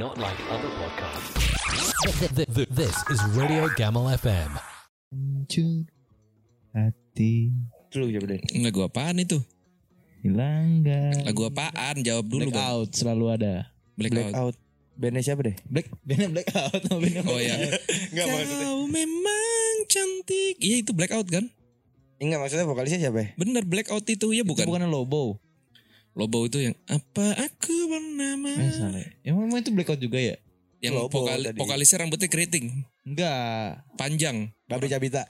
Not like other podcasts. This is Radio Gamal FM. Hancur hati Lu jawab deh. Lagu apaan itu? hilang gak Lagu apaan? Jawab dulu bang. Blackout selalu ada Blackout. Blackout. Bandnya siapa deh? Black bandnya blackout bandnya Oh ya. Enggak maksudnya. Kau memang cantik. Iya itu blackout kan? Enggak maksudnya vokalisnya siapa ya? Bener blackout itu ya bukan bukan. bukan Lobo Lobo itu yang apa aku bernama. eh salah ya. emang itu blackout juga ya Yang Lobo vokal, tadi. vokalisnya rambutnya keriting, enggak panjang. Babe Cabita.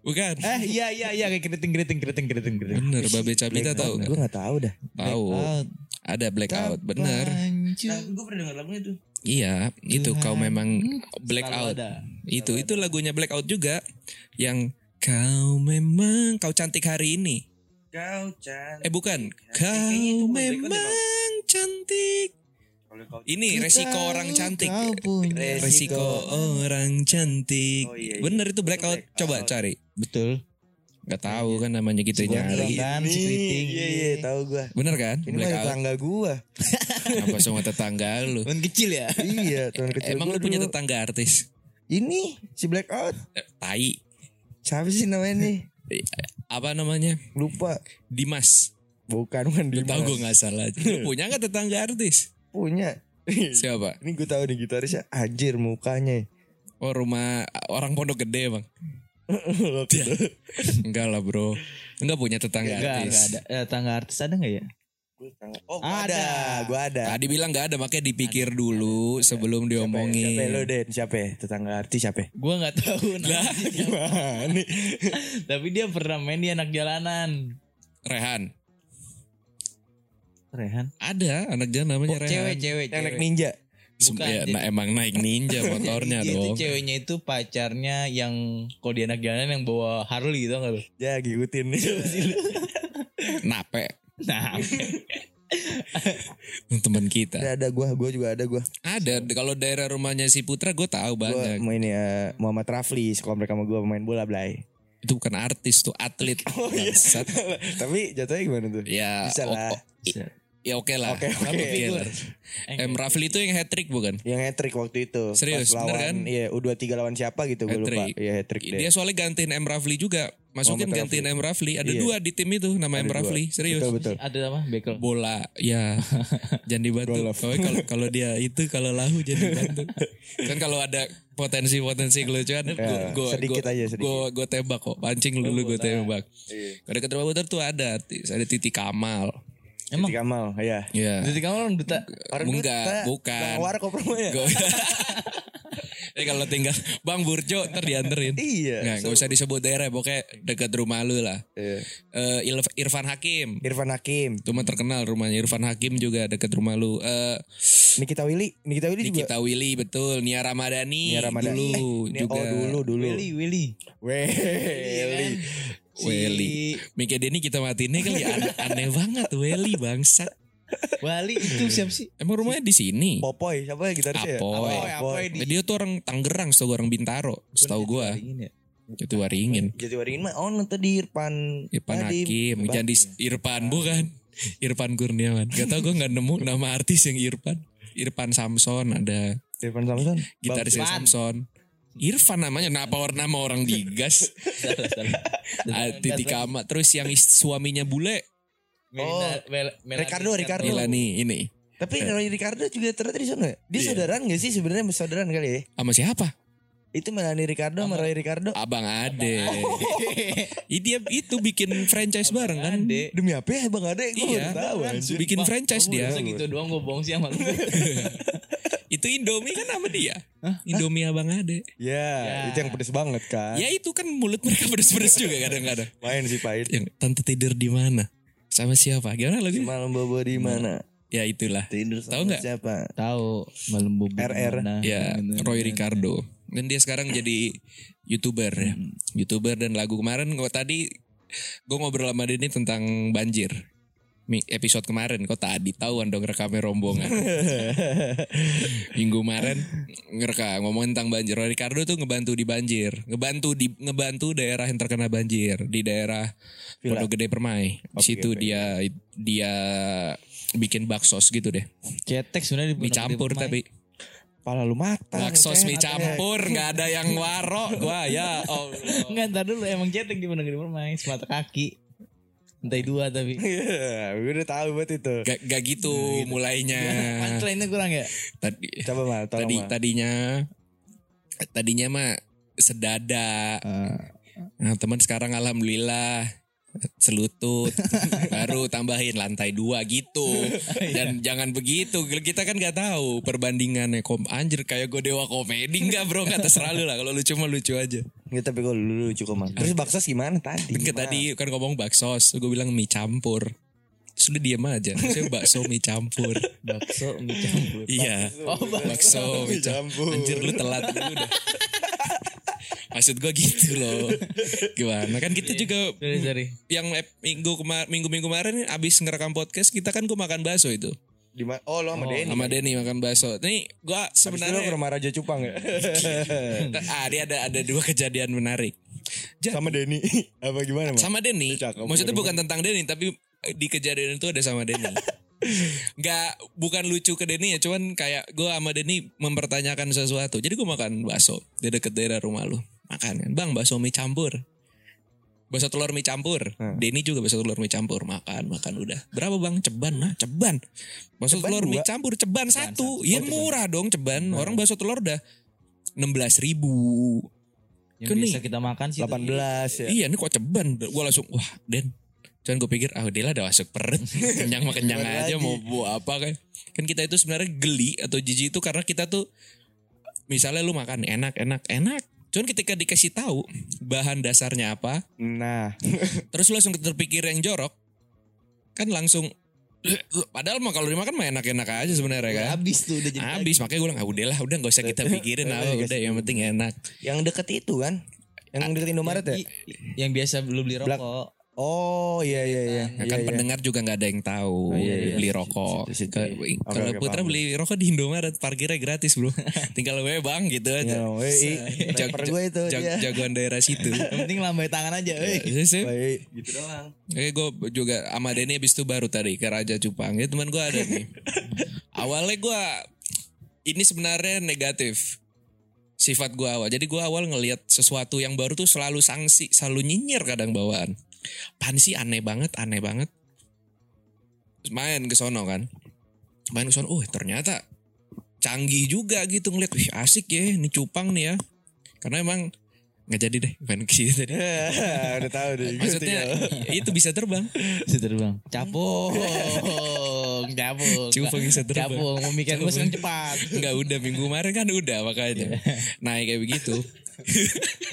Bukan. eh iya iya iya kayak keriting keriting keriting keriting keriting Bener Babe Cabita tahu nggak? Gue gak tahu dah. Tahu. Blackout. Ada blackout. Bener. Hancur. gue pernah denger lagunya tuh. Iya, itu kau memang Selalu blackout. ada. Itu itu lagunya blackout juga yang kau memang kau cantik hari ini. Kau cantik. Eh bukan, kau memang cantik. Ini resiko orang cantik. Resiko. Resiko orang cantik. Oh, iya, iya. Bener itu blackout. Blackout. Coba cari. betul Gak tahu kan namanya gitu nyari. Kan, si keriting. Iya iya tahu gue. Bener kan? Ini mah Blackout. tetangga gue. Apa semua tetangga lu? Teman kecil ya iya teman kecil Emang gua lu punya dulu. tetangga artis? Ini si Blackout. Eh, tai. Siapa sih namanya nih? Apa namanya? Lupa. Dimas. Bukan bukan Lu Dimas. tahu gue gak salah. Lu punya gak tetangga artis? Punya. Siapa? Ini gue tahu nih gitarisnya anjir mukanya. Oh rumah orang pondok gede bang. Enggak lah bro. Enggak punya tetangga enggak artis. enggak ada eh, tangga artis ada enggak ya Oh gua ada. Ada. Gue ada. Tadi bilang nggak ada makanya dipikir dulu sebelum Siapa ya? diomongin. Siapa ya, lo Den? Siapa ya? Tetangga artis siapa? Gua nggak tahu Lah, Gimana? Tapi dia pernah main di anak jalanan. Rehan. Rehan. Ada anak jalan namanya Rehan. Cewek, cewek, Yang naik cewek. ninja. Bukan, ya, jadi- nah, emang naik ninja motornya Dia itu dong. ceweknya itu pacarnya yang kalau di anak jalanan yang bawa Harley gitu enggak lu? Ya ngikutin nih. Nape. Nah, Teman kita. ada ada gue, gue juga ada gue. Ada kalau daerah rumahnya si Putra gue tahu banyak. main ya Muhammad Rafli sekolah mereka sama gue pemain bola Blay. Itu bukan artis tuh atlet. Bangsat. Tapi jatuhnya gimana tuh? Ya, Bisa o- lah. o- i- ya oke lah. Oke, oke. Oke lah. M Rafli itu yang hat trick bukan? Yang hat-trick waktu itu. Serius, Pas bener lawan, kan? Iya, U23 lawan siapa gitu gue lupa. Iya hat-trick deh. Dia soalnya gantiin M Rafli juga. Masukin Muhammad gantiin M Rafli. Ada Iya. dua di tim itu nama M Ada dua. Rafli. Serius. Betul betul. ada apa? Bekel. Bola ya jangan dibantu. Oh, kalau kalau dia itu kalau lahu jadi dibantu. kan kalau ada potensi-potensi kelucuan Ya, gue sedikit aja, sedikit. gue gue tembak kok pancing dulu gue tembak. Iya. Rumah Putar tuh ada ada Titi Kamal. Emang Titi Kamal, ya. Ya. Jadi kamu orang duta. Orang Enggak, duta. bukan. Bang rumahnya. Gue Eh kalau tinggal Bang Burjo ntar dianterin. Iya. Nggak, nggak usah disebut daerah, pokoknya dekat rumah lu lah. Iya. Eh, Ilf- Irfan Hakim. Irfan Hakim, Cuma terkenal rumahnya Irfan Hakim juga dekat rumah lu. Eh Nikita Willy, Nikita Willy juga. Nikita Willy betul, Nia Ramadhani, Nia Ramadhani. dulu Eh, Nia- juga. Oh dulu dulu. Willy, Willy. Willy. Welly. Mika Denny kita matiin kali ya, aneh, aneh banget Welly bangsat. Wali itu siapa sih? Emang rumahnya di sini. Popoy, siapa ya gitarisnya? ya? Apoy. Apoy. Apoy di- Dia tuh orang Tangerang, setahu orang Bintaro, setahu gua. Ini ya. Waringin. Jadi waringin mah on tadi Irfan. Irfan. Hakim, Irfan. jadi Irfan bukan. Irfan Kurniawan. Gak tau gue gak nemu nama artis yang Irfan. Irfan Samson ada Irfan Samson. gitarisnya Bang. Samson. Irfan namanya, kenapa orang nama orang digas? Salah, salah. Ah, Titi Kama. Terus yang suaminya bule, Melina, Mel, Melani- Ricardo, Ricardo. Milani ini. Tapi Roy Ricardo juga ternyata di sana. ya? Dia Iya. saudaraan gak sih sebenarnya saudaraan kali ya? Sama siapa? Itu Melani Ricardo sama Roy Ricardo. Abang Ade. Ih, dia itu bikin franchise bareng kan? Ade. Demi apa ya Bang Ade? Gue Iya. tahu anjir. Bikin franchise dia. Masa gitu doang gue bohong sih sama lu. Itu Indomie kan sama dia. Indomie Abang Ade. Ya, itu yang pedes banget kan. Ya itu kan mulut mereka pedes-pedes juga kadang-kadang. Main sih pahit. Yang tante tidur di mana? Sama siapa? Gimana lagi? Malam bobo di mana? Ya itulah. Tidur Tahu nggak? siapa? Tahu malam bubuk. RR. mana. Ya Gitu. Roy Ricardo. Dan dia sekarang jadi youtuber ya. Youtuber dan lagu kemarin kok tadi gue ngobrol sama dia ini tentang banjir. Episode kemarin kok tadi tahuan dong rekamnya rombongan. Minggu kemarin ngereka ngomongin tentang banjir. Ricardo tuh ngebantu di banjir, ngebantu di ngebantu daerah yang terkena banjir di daerah Pondok Gede Permai. Di Oke, situ oke. dia dia bikin baksos gitu deh. Cetek sebenarnya di Pondok Gede Dicampur Permai. tapi Pala lu matang. Bakso Ceng, mie campur nggak ada yang waro gua ya oh Enggak, ntar dulu emang cetek di mana di permain semata kaki. Lantai dua tapi. Iya, gue udah tahu buat itu. gak, gak gitu mulainya. Punchline-nya kurang ya? tadi Coba mah, tolong tadi mah. tadinya tadinya mah sedada. Nah, teman sekarang alhamdulillah selutut. Baru tambahin lantai dua gitu. Dan jangan begitu kita kan nggak tahu perbandingannya. Kom anjir kayak gue dewa komedi. Nggak bro nggak terserah lu lah. Kalau lucu mah lucu aja Nggak, tapi gue dulu kok man. Terus bakso gimana? Tadi? Kan tadi kan ngomong bakso gue bilang mie campur. Sudah diam aja saya bakso mie campur. Bakso mie campur. iya. Oh, bakso mie campur. anjir lu telat lu udah maksud gue gitu loh. Gimana? Kan kita juga Sorry, sorry. yang minggu kemar minggu minggu kemarin abis ngerekam podcast kita kan gue makan bakso itu Di ma- oh lo sama Denny. sama Denny makan bakso. Nih Habis itu lo ke sebenarnya rumah Raja Cupang ya? ah dia ada ada dua kejadian menarik. Ja- sama Denny. Apa gimana, sama Denny. Maksudnya bukan tentang Denny tapi di kejadian itu ada sama Denny. Nggak bukan lucu ke Denny ya cuman kayak gue sama Denny mempertanyakan sesuatu. Jadi gue makan bakso di deket daerah rumah lu. Makan kan? Bang bakso mie campur bakso telur mie campur. Hmm. Denny juga bakso telur mie campur. Makan makan udah. Berapa bang? Ceban nah ceban. Bakso Ceban telur mie dua? campur ceban satu. ya murah dong ceban. Hmm. orang bakso telur udah enam belas ribu. Yang Kan bisa kita makan sih. 18 ya. Iya ini kok ceban? Gue langsung Wah Den. Cuman gue pikir Ah dia lah udah masuk perut. Kenyang mah kenyang aja? Mau buat apa kan? Kan kita itu sebenarnya geli Atau jijik itu karena kita tuh Misalnya lu makan enak enak enak Cuman ketika dikasih tahu Bahan dasarnya apa Nah, Terus lu langsung terpikir yang jorok Kan langsung Padahal mah kalau dimakan mah enak-enak aja sebenarnya kan Habis tuh udah jadi. Habis makanya gue bilang ah udahlah udah gak usah kita pikirin apa udah yang penting enak yang deket itu kan? Yang deket Indomaret ya? Yang biasa lu beli rokok. Oh iya iya iya. Ya Iya, kan iya. pendengar juga nggak ada yang tahu Oh, iya, iya. beli rokok. Situ, situ. Ke- Oke, Kalau Putra paham. beli rokok di Indomaret parkirnya gratis bro. Tinggal we bang gitu aja. Ya, weh, i- Jag- gue itu jag- dia. jagoan daerah situ. Yang penting lambai tangan aja. eh. Iya sih. Baik. Gitu doang. Oke gue juga sama Denny abis itu baru tadi ke Raja Cupang. Ya teman gue ada nih. Awalnya gue ini sebenarnya negatif sifat gue awal. Jadi gue awal ngelihat sesuatu yang baru tuh selalu sanksi, selalu nyinyir kadang bawaan. Pan sih aneh banget, aneh banget. Terus main ke sono kan. Main ke sono, oh ternyata canggih juga gitu ngeliat. Wih asik ya, ini cupang nih ya. Karena emang nggak jadi deh main ke situ tadi. Udah tahu deh. Maksudnya itu bisa terbang. Bisa terbang. Capung. Capung. Cupang bisa terbang. Capung. Mau mikir gue yang cepat. Enggak udah minggu kemarin kan udah makanya. Naik kayak begitu.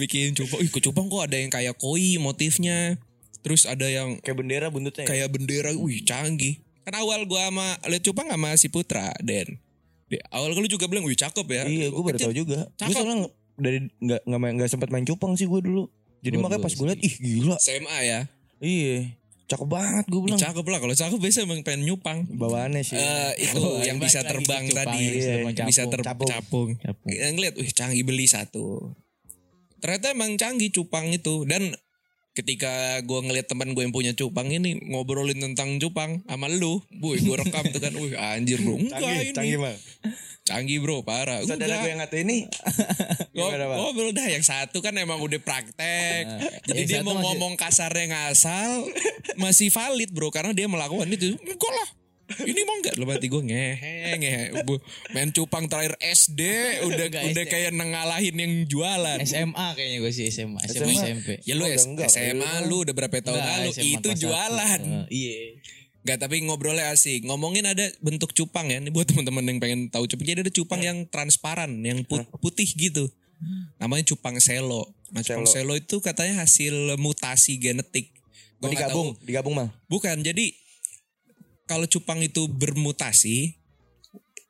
Bikin cupang, ih cupang kok ada yang kayak koi motifnya. Terus ada yang kayak bendera buntutnya. ya? kayak bendera, wih canggih. Kan awal gua sama lihat cupang sama si Putra, Den. Di awal lu juga bilang, wih cakep ya. Iya, gue baru tahu juga. Cakep. soalnya nggak- dari nggak nggak sempat main cupang sih gue dulu. Jadi Gua makanya pas gue liat, ih gila. SMA ya. Iya, cakep banget gue bilang. cakep lah kalau cakep biasa emang pengen nyupang. Bawaannya sih. Eh itu Oh, yang bisa terbang tadi, bisa Iya, bisa capung. terbang capung. Capung. Yang ngeliat, wih canggih beli satu. Ternyata emang canggih cupang itu dan ketika gue ngeliat teman gue yang punya cupang ini ngobrolin tentang cupang sama lu, boy gue rekam tuh kan, wih anjir bro, enggak canggih, ini canggih mah. Canggih bro, parah. Saudara gue yang ngatain ini. Ngobrol dah yang satu kan emang udah praktek. Jadi yang dia mau masih- ngomong kasarnya ngasal masih valid bro karena dia melakukan itu. Enggak lah. Ini mau enggak Lu mati gue ngehe ngehe Bu, Main cupang terakhir SD Udah Enggak, udah SD. kayak ngalahin yang jualan SMA kayaknya gue sih SMA. SMA, SMA. SMP. Ya lu S- enggak, SMA lu udah berapa tahun lalu Itu jualan Eh, Iya. Enggak tapi ngobrolnya asik Ngomongin ada bentuk cupang ya Ini buat teman-teman yang pengen tahu cupang Jadi ada cupang yang transparan Yang put- putih gitu Namanya cupang selo Nah cupang Selo. selo itu katanya hasil mutasi genetik Gua nggak digabung, tahu. digabung mah. Bukan jadi Kalau cupang itu bermutasi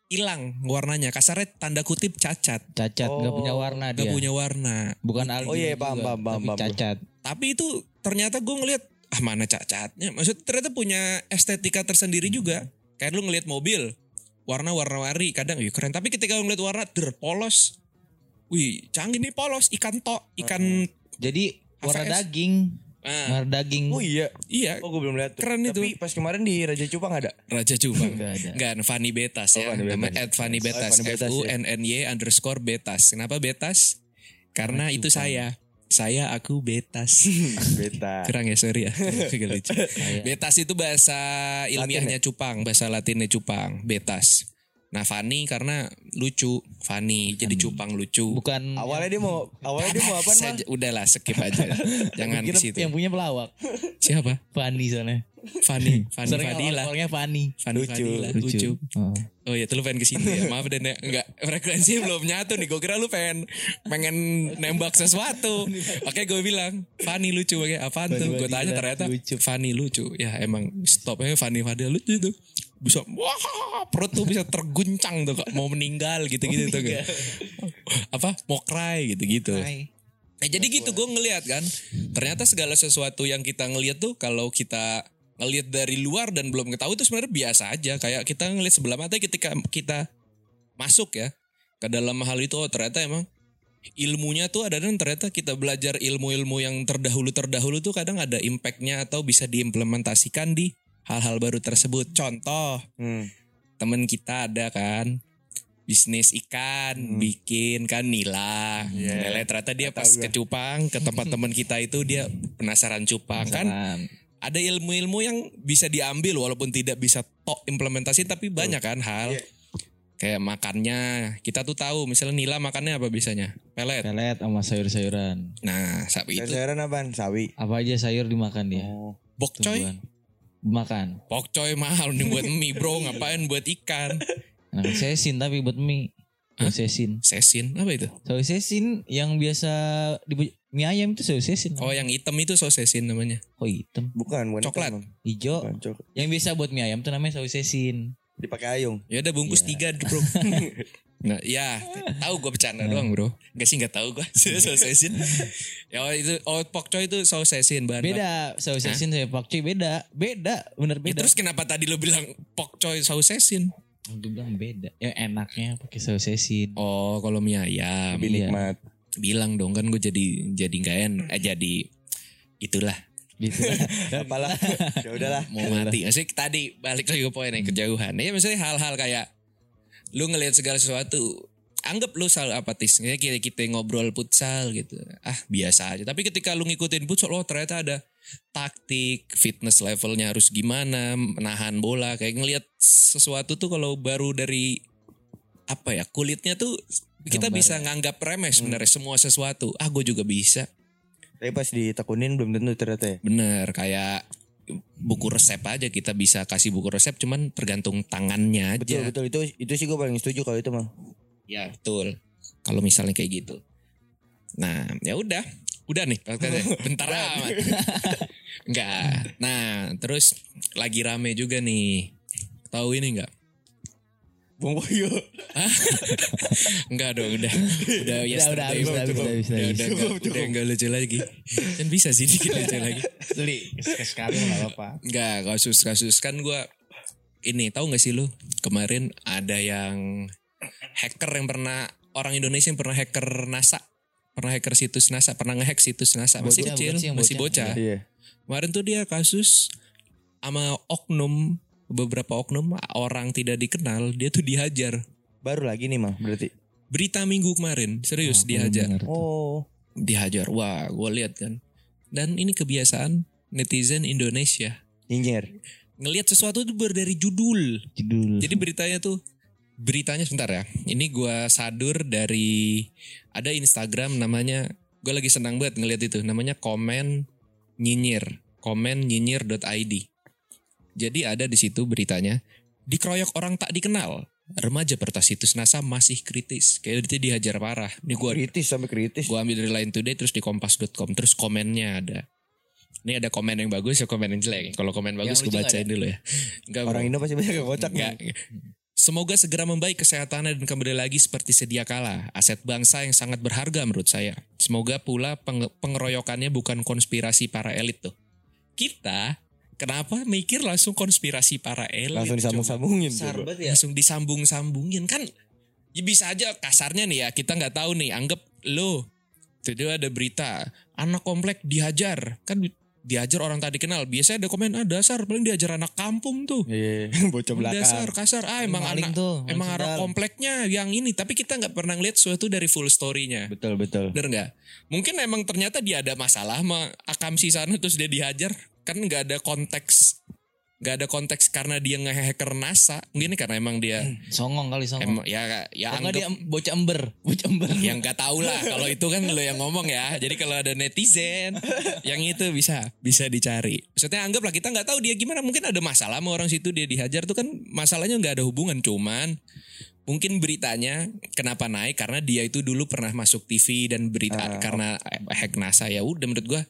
hilang warnanya kasarnya tanda kutip cacat Cacat nggak Oh, punya warna gak dia. punya warna Bukan albino Oh iya, paham, juga, paham, paham, tapi paham. cacat. tapi itu ternyata gue ngeliat ah mana cacatnya maksud ternyata punya estetika tersendiri juga kayak lu ngeliat mobil warna warna-warni kadang wih keren tapi ketika lu ngeliat warna der polos wih canggih nih polos ikan tok ikan Jadi warna HVS. daging. Ah, Ngar daging. Oh iya. iya, Oh gue belum lihat. tuh. Keren itu. Tapi pas kemarin di Raja Cupang ada. Raja Cupang. Nggak ada. Enggak, Fanny Betas Oh, ya. Fanny Nama Betas. at Fanny Betas. Oh, Fanny Betas, F U N N Y underscore Betas. Kenapa Betas? Karena itu saya. Saya aku Betas. Beta. Kurang ya sorry ya. Lucu. Betas itu bahasa ilmiahnya cupang, bahasa latinnya cupang. Betas. Nah Fanny karena lucu, Fanny jadi cupang lucu. Bukan Awalnya dia mau awalnya dia mau apa mah? Udahlah skip aja. Jangan ke situ. yang punya pelawak. Siapa? Fanny soalnya. Fanny, Fanny Sering Fadila. awalnya Fanny. Fanny Lucu. Fadila, lucu. Oh. Oh iya, tuh lu pengen ke situ ya. Maaf dan ya. Enggak, frekuensi belum nyatu nih. Gue kira lu pengen pengen nembak sesuatu. Oke, gue bilang, Fanny lucu. Oke, apaan tuh? Gue tanya ternyata Lucu. Fanny lucu. Ya emang stop aja Fanny Fadila lucu tuh. Bisa wah perut tuh bisa terguncang tuh kok mau meninggal gitu-gitu tuh. Gak? Apa? Mau cry gitu-gitu. Nah, jadi gitu gue ngelihat kan. Ternyata segala sesuatu yang kita ngelihat tuh kalau kita ngelihat dari luar dan belum ketahui itu sebenarnya biasa aja. Kayak kita ngelihat sebelah mata ketika kita masuk ya ke dalam hal itu oh ternyata emang ilmunya tuh ada dan ternyata kita belajar ilmu-ilmu yang terdahulu-terdahulu tuh kadang ada impactnya atau bisa diimplementasikan di hal-hal baru tersebut. Contoh, Hmm. temen kita ada kan bisnis ikan bikin kan nila Nila ternyata dia pas ke Cupang ke tempat teman kita itu dia penasaran cupang kan Penasaran. ada ilmu-ilmu yang bisa diambil walaupun tidak bisa tok implementasi tapi banyak kan hal kayak makannya kita tuh tahu misalnya nila makannya apa biasanya pelet Pelet sama sayur-sayuran. nah sapi itu Sayuran apaan? Sawi. Apa aja sayur dimakan dia. Oh. bokcoy Tumbuhan. Makan. bokcoy mahal nih buat mie bro ngapain buat ikan Nah, sesin tapi buat mie. Saus sesin. sesin apa itu Saus sesin yang biasa di mie ayam itu saus sesin. oh yang hitam itu saus sesin namanya Kok hitam? Bukan, bukan Coklat. Hijau. Bukan coklat. Yang biasa buat mie ayam tuh namanya saus sesin. Dipakai ayung. Ya udah bungkus tiga bro. Nah, ya tahu gue bercanda doang bro. Gak sih nggak tahu gue saus sesin. Ya oh, itu oh pokcoy itu saus sesin bahan. bak- Beda saus sesin sama pakcoy beda. Beda, bener Ya, beda. terus kenapa tadi lo bilang pokcoy saus sesin? Gue bilang beda. Ya enaknya pakai saus sesin. Oh kalau mie ayam. Lebih Iya. nikmat. Bilang dong kan gue jadi jadi nggak en, eh jadi itulah Gitu. Apalah. ya udahlah. mau mati. Maksudnya tadi balik lagi ke poin yang kejauhan. Ya maksudnya hal-hal kayak lu ngelihat segala sesuatu anggap lu selalu apatis kayak kita kita ngobrol futsal gitu. Ah biasa aja. Tapi ketika lu ngikutin futsal oh ternyata ada taktik fitness levelnya harus gimana menahan bola. Kayak ngelihat sesuatu tuh kalau baru dari apa ya kulitnya tuh kita Gambar. bisa nganggap remeh sebenarnya semua sesuatu. Ah gue juga bisa. Tapi pas ditekunin belum tentu ternyata ya. Bener kayak buku resep aja kita bisa kasih buku resep cuman tergantung tangannya aja. Betul betul itu itu sih gue paling setuju kalau itu mah. Ya betul. Kalau misalnya kayak gitu. Nah ya udah, udah nih bentar amat. Enggak. Nah terus lagi rame juga nih. Tahu ini enggak? Bung. Enggak dong, udah. Udah yesterday. udah udah habis, cukup. udah habis, Udah, udah udah, enggak, udah enggak lucu lagi. Kan bisa sih dikit lucu lagi. Beli sekali nggak apa-apa. Enggak, kasus-kasus kan gua ini tahu nggak sih lu kemarin ada yang hacker yang pernah orang Indonesia yang pernah hacker NASA pernah hacker situs NASA pernah ngehack situs NASA masih Bocah, kecil yang masih bocah? bocah Iya. kemarin tuh dia kasus sama oknum beberapa oknum orang tidak dikenal dia tuh dihajar Baru lagi nih mah berarti. berita minggu kemarin serius dihajar Oh. dihajar wah gue lihat kan dan ini kebiasaan netizen Indonesia Nyinyir. ngelihat sesuatu baru dari judul Judul. Jadi beritanya tuh beritanya sebentar ya. Ini gua sadur dari ada Instagram namanya gue lagi senang banget ngeliat itu namanya komen nyinyir komen nyinyir.id. Jadi ada di situ beritanya dikeroyok orang tak dikenal. Remaja pertas situs NASA masih kritis. Kayak itu dihajar parah. Ini gua Kritis sampai kritis. gua ambil dari Line Today terus di kompas.com terus komennya ada. Ini ada komen yang bagus ya komen yang jelek. Kalau komen bagus gue lucu bacain dulu ya. Enggak. Orang Indo pasti banyak yang kocak Enggak. Semoga segera membaik kesehatannya dan kembali lagi seperti sedia kala. Aset bangsa yang sangat berharga menurut saya. Semoga pula penge- pengeroyokannya bukan konspirasi para elit tuh. Kita kenapa mikir langsung konspirasi para elit? Langsung disambung-sambungin ya. Langsung disambung-sambungin kan. Ya bisa aja kasarnya nih ya kita nggak tahu nih. Anggap lo. Itu ada berita anak komplek dihajar kan diajar orang tadi kenal. Biasanya ada komen ah dasar paling diajar anak kampung tuh. Iya, bocah Dasar belakang. kasar ah emang maling anak tuh, emang arah sedar. kompleknya yang ini tapi kita nggak pernah ngeliat sesuatu dari full story-nya. Betul, betul. Bener nggak? Mungkin emang ternyata dia ada masalah sama akamsi sana terus dia dihajar kan nggak ada konteks nggak ada konteks karena dia nge-hacker NASA. Mungkin karena emang dia Songong kali songong. emang ya ya dia anggap em- bocah ember, bocah ember. yang nggak tahu lah. Kalau itu kan lo yang ngomong ya. Jadi kalau ada netizen yang itu bisa bisa dicari. Maksudnya anggaplah kita nggak tahu dia gimana. Mungkin ada masalah sama orang situ dia dihajar tuh kan masalahnya nggak ada hubungan. Cuman mungkin beritanya kenapa naik? Karena dia itu dulu pernah masuk TV dan berita karena hack NASA. Ya udah menurut gua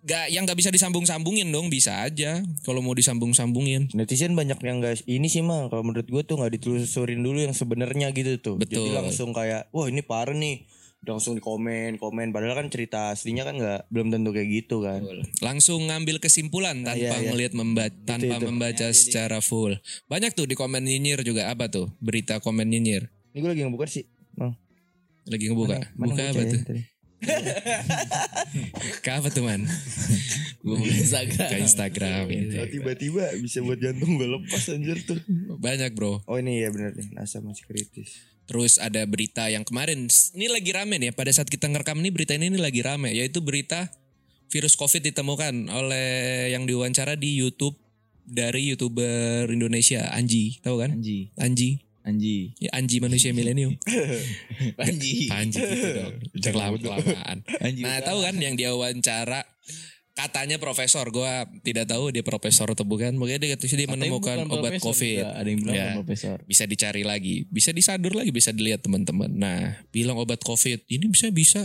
Gak, yang nggak bisa disambung-sambungin dong bisa aja kalau mau disambung-sambungin Netizen banyak yang guys ini sih mah kalau menurut gue tuh nggak ditelusurin dulu yang sebenarnya gitu tuh. Betul. Jadi langsung kayak wah ini parah nih. Langsung di komen komen padahal kan cerita aslinya kan nggak belum tentu kayak gitu kan. langsung ngambil kesimpulan tanpa iya, iya. ngelihat memba- tanpa itu. membaca secara full. Banyak tuh di komen nyinyir juga apa tuh? Berita komen nyinyir. Ini gue lagi ngebuka sih. Bang. Lagi ngebuka. Mana Buka baca apa ya tuh? tadi? Ke apa tuh man? Gue buka Instagram. Ke Instagram gitu. Oh, tiba-tiba bisa buat jantung gue lepas anjir tuh. Banyak bro. Oh ini ya bener nih NASA masih kritis. Terus ada berita yang kemarin. Ini lagi rame nih ya. Pada saat kita ngerekam ini berita ini, ini lagi rame. Yaitu berita virus COVID ditemukan oleh yang diwawancara di YouTube dari youtuber Indonesia Anji, tahu kan? Anji, Anji, Anji, ya Anji manusia milenium. Anji. Panji gitu dong. Kelam kelamaan. Anji Nah tahu kan yang dia wawancara katanya profesor, gua tidak tahu dia profesor atau bukan. Mungkin dia dia menemukan obat COVID. juga. Ada yang bilang Ya. profesor. Bisa dicari lagi, bisa disadur lagi, bisa dilihat teman-teman. Nah, bilang obat COVID ini bisa bisa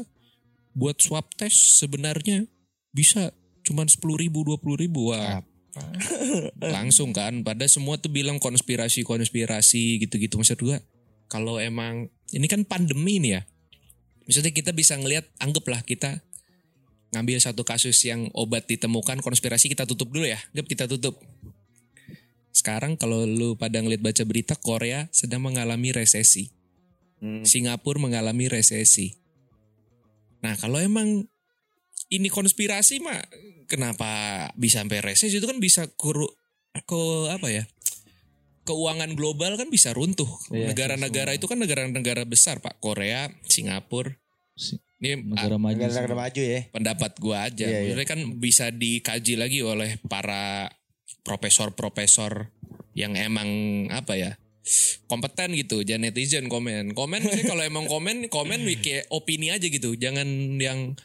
buat swab test sebenarnya bisa cuman sepuluh ribu, dua puluh ribu. Wah, langsung kan. Pada semua tuh bilang konspirasi, konspirasi gitu-gitu. Maksud gua, kalau emang ini kan pandemi nih ya. Maksudnya kita bisa ngelihat, anggaplah kita ngambil satu kasus yang obat ditemukan konspirasi kita tutup dulu ya. Anggap kita tutup. Sekarang kalau lu pada ngeliat baca berita Korea sedang mengalami resesi. Hmm. Singapura mengalami resesi. Nah kalau emang ini konspirasi mah kenapa bisa sampai resesi itu kan bisa kuru, ke apa ya? Keuangan global kan bisa runtuh. Iya, Negara-negara itu kan negara-negara besar Pak. Korea, Singapura. Si- Ini Negara maju. Negara-negara maju ya. pendapat gua aja. Iya, iya. Kan bisa dikaji lagi oleh para profesor-profesor yang emang apa ya kompeten gitu. Jangan netizen komen. Komen sih kalau emang komen komen kayak opini aja gitu. Jangan yang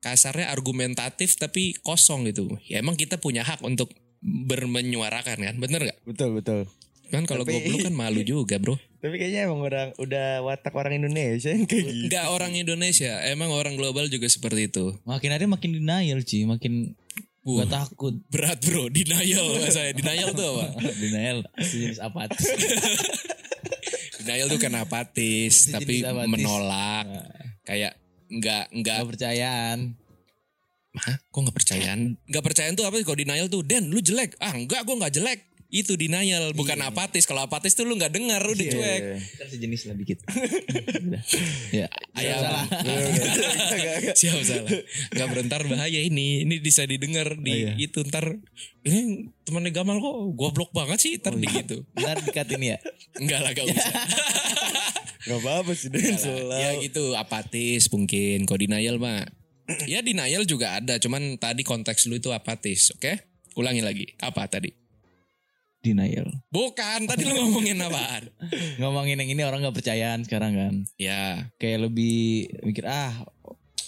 kasarnya argumentatif tapi kosong gitu. Ya emang kita punya hak untuk bermenyuarakan kan, bener gak? Betul betul. Kan kalau Tapi- goblok kan malu juga bro. Tapi kayaknya emang orang udah watak orang Indonesia yang kayak gitu. Enggak orang Indonesia, emang orang global juga seperti itu. Makin hari makin denial Ci, makin Wah. gak takut. Berat bro, denial saya. Denial tuh apa? denial sejenis apa? Denial tuh kan apatis, tapi apatis. menolak. Kayak nggak nggak Gak percayaan. Hah? Kok nggak percayaan? Nggak percayaan tuh apa sih? Kalau denial tuh, Den, lu jelek. Ah, enggak, gue nggak jelek. Itu denial, bukan apatis. Kalau apatis tuh lu nggak dengar, udah Iya. cuek. Kan sejenis lah dikit. Ya. Ayam. Siap salah. Nggak berentar bahaya ini. Ini bisa didengar di Oh, iya. itu ntar. Ini temannya Gamal kok goblok banget sih. Ntar di gitu. Ntar dikat ini ya. Enggak lah, gak usah. Gak apa-apa sih Den ya gitu, apatis mungkin. Kalau denial mah. Ya denial juga ada, cuman tadi konteks lu itu apatis, oke? Ulangi lagi, apa tadi? Denial. Bukan, tadi lu ngomongin apaan? Ngomongin yang ini orang gak percayaan sekarang kan. Ya, Kayak lebih mikir ah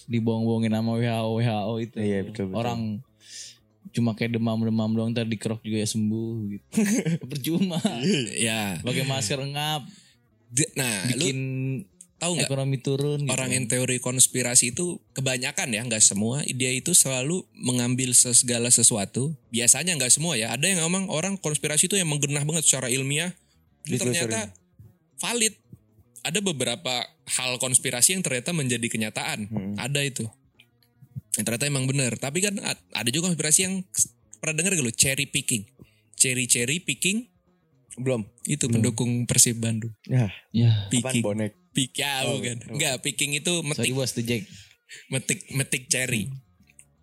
dibohong-bohongin sama WHO WHO itu. Iya, betul, betul. Orang cuma kayak demam-demam doang ntar dikerok juga ya sembuh gitu. Percuma. ya. Pakai masker ngap, Nah, bikin lu tahu nggak ekonomi turun gitu. orang yang teori konspirasi itu kebanyakan ya, nggak semua. Dia itu selalu mengambil segala sesuatu. Biasanya nggak semua ya. Ada yang emang orang konspirasi itu yang menggenah banget secara ilmiah. Ternyata valid. Ada beberapa hal konspirasi yang ternyata menjadi kenyataan. Ada itu. Yang ternyata emang benar. Tapi kan ada juga konspirasi yang pernah dengar gak lu? Cherry picking. Cherry cherry picking Belum. itu pendukung Persib Bandung. Ya, Ya. apaan Picking. bonek? Pick ya, bukan. Enggak, picking itu Sorry metik bos tuh Jack. metik metik cherry.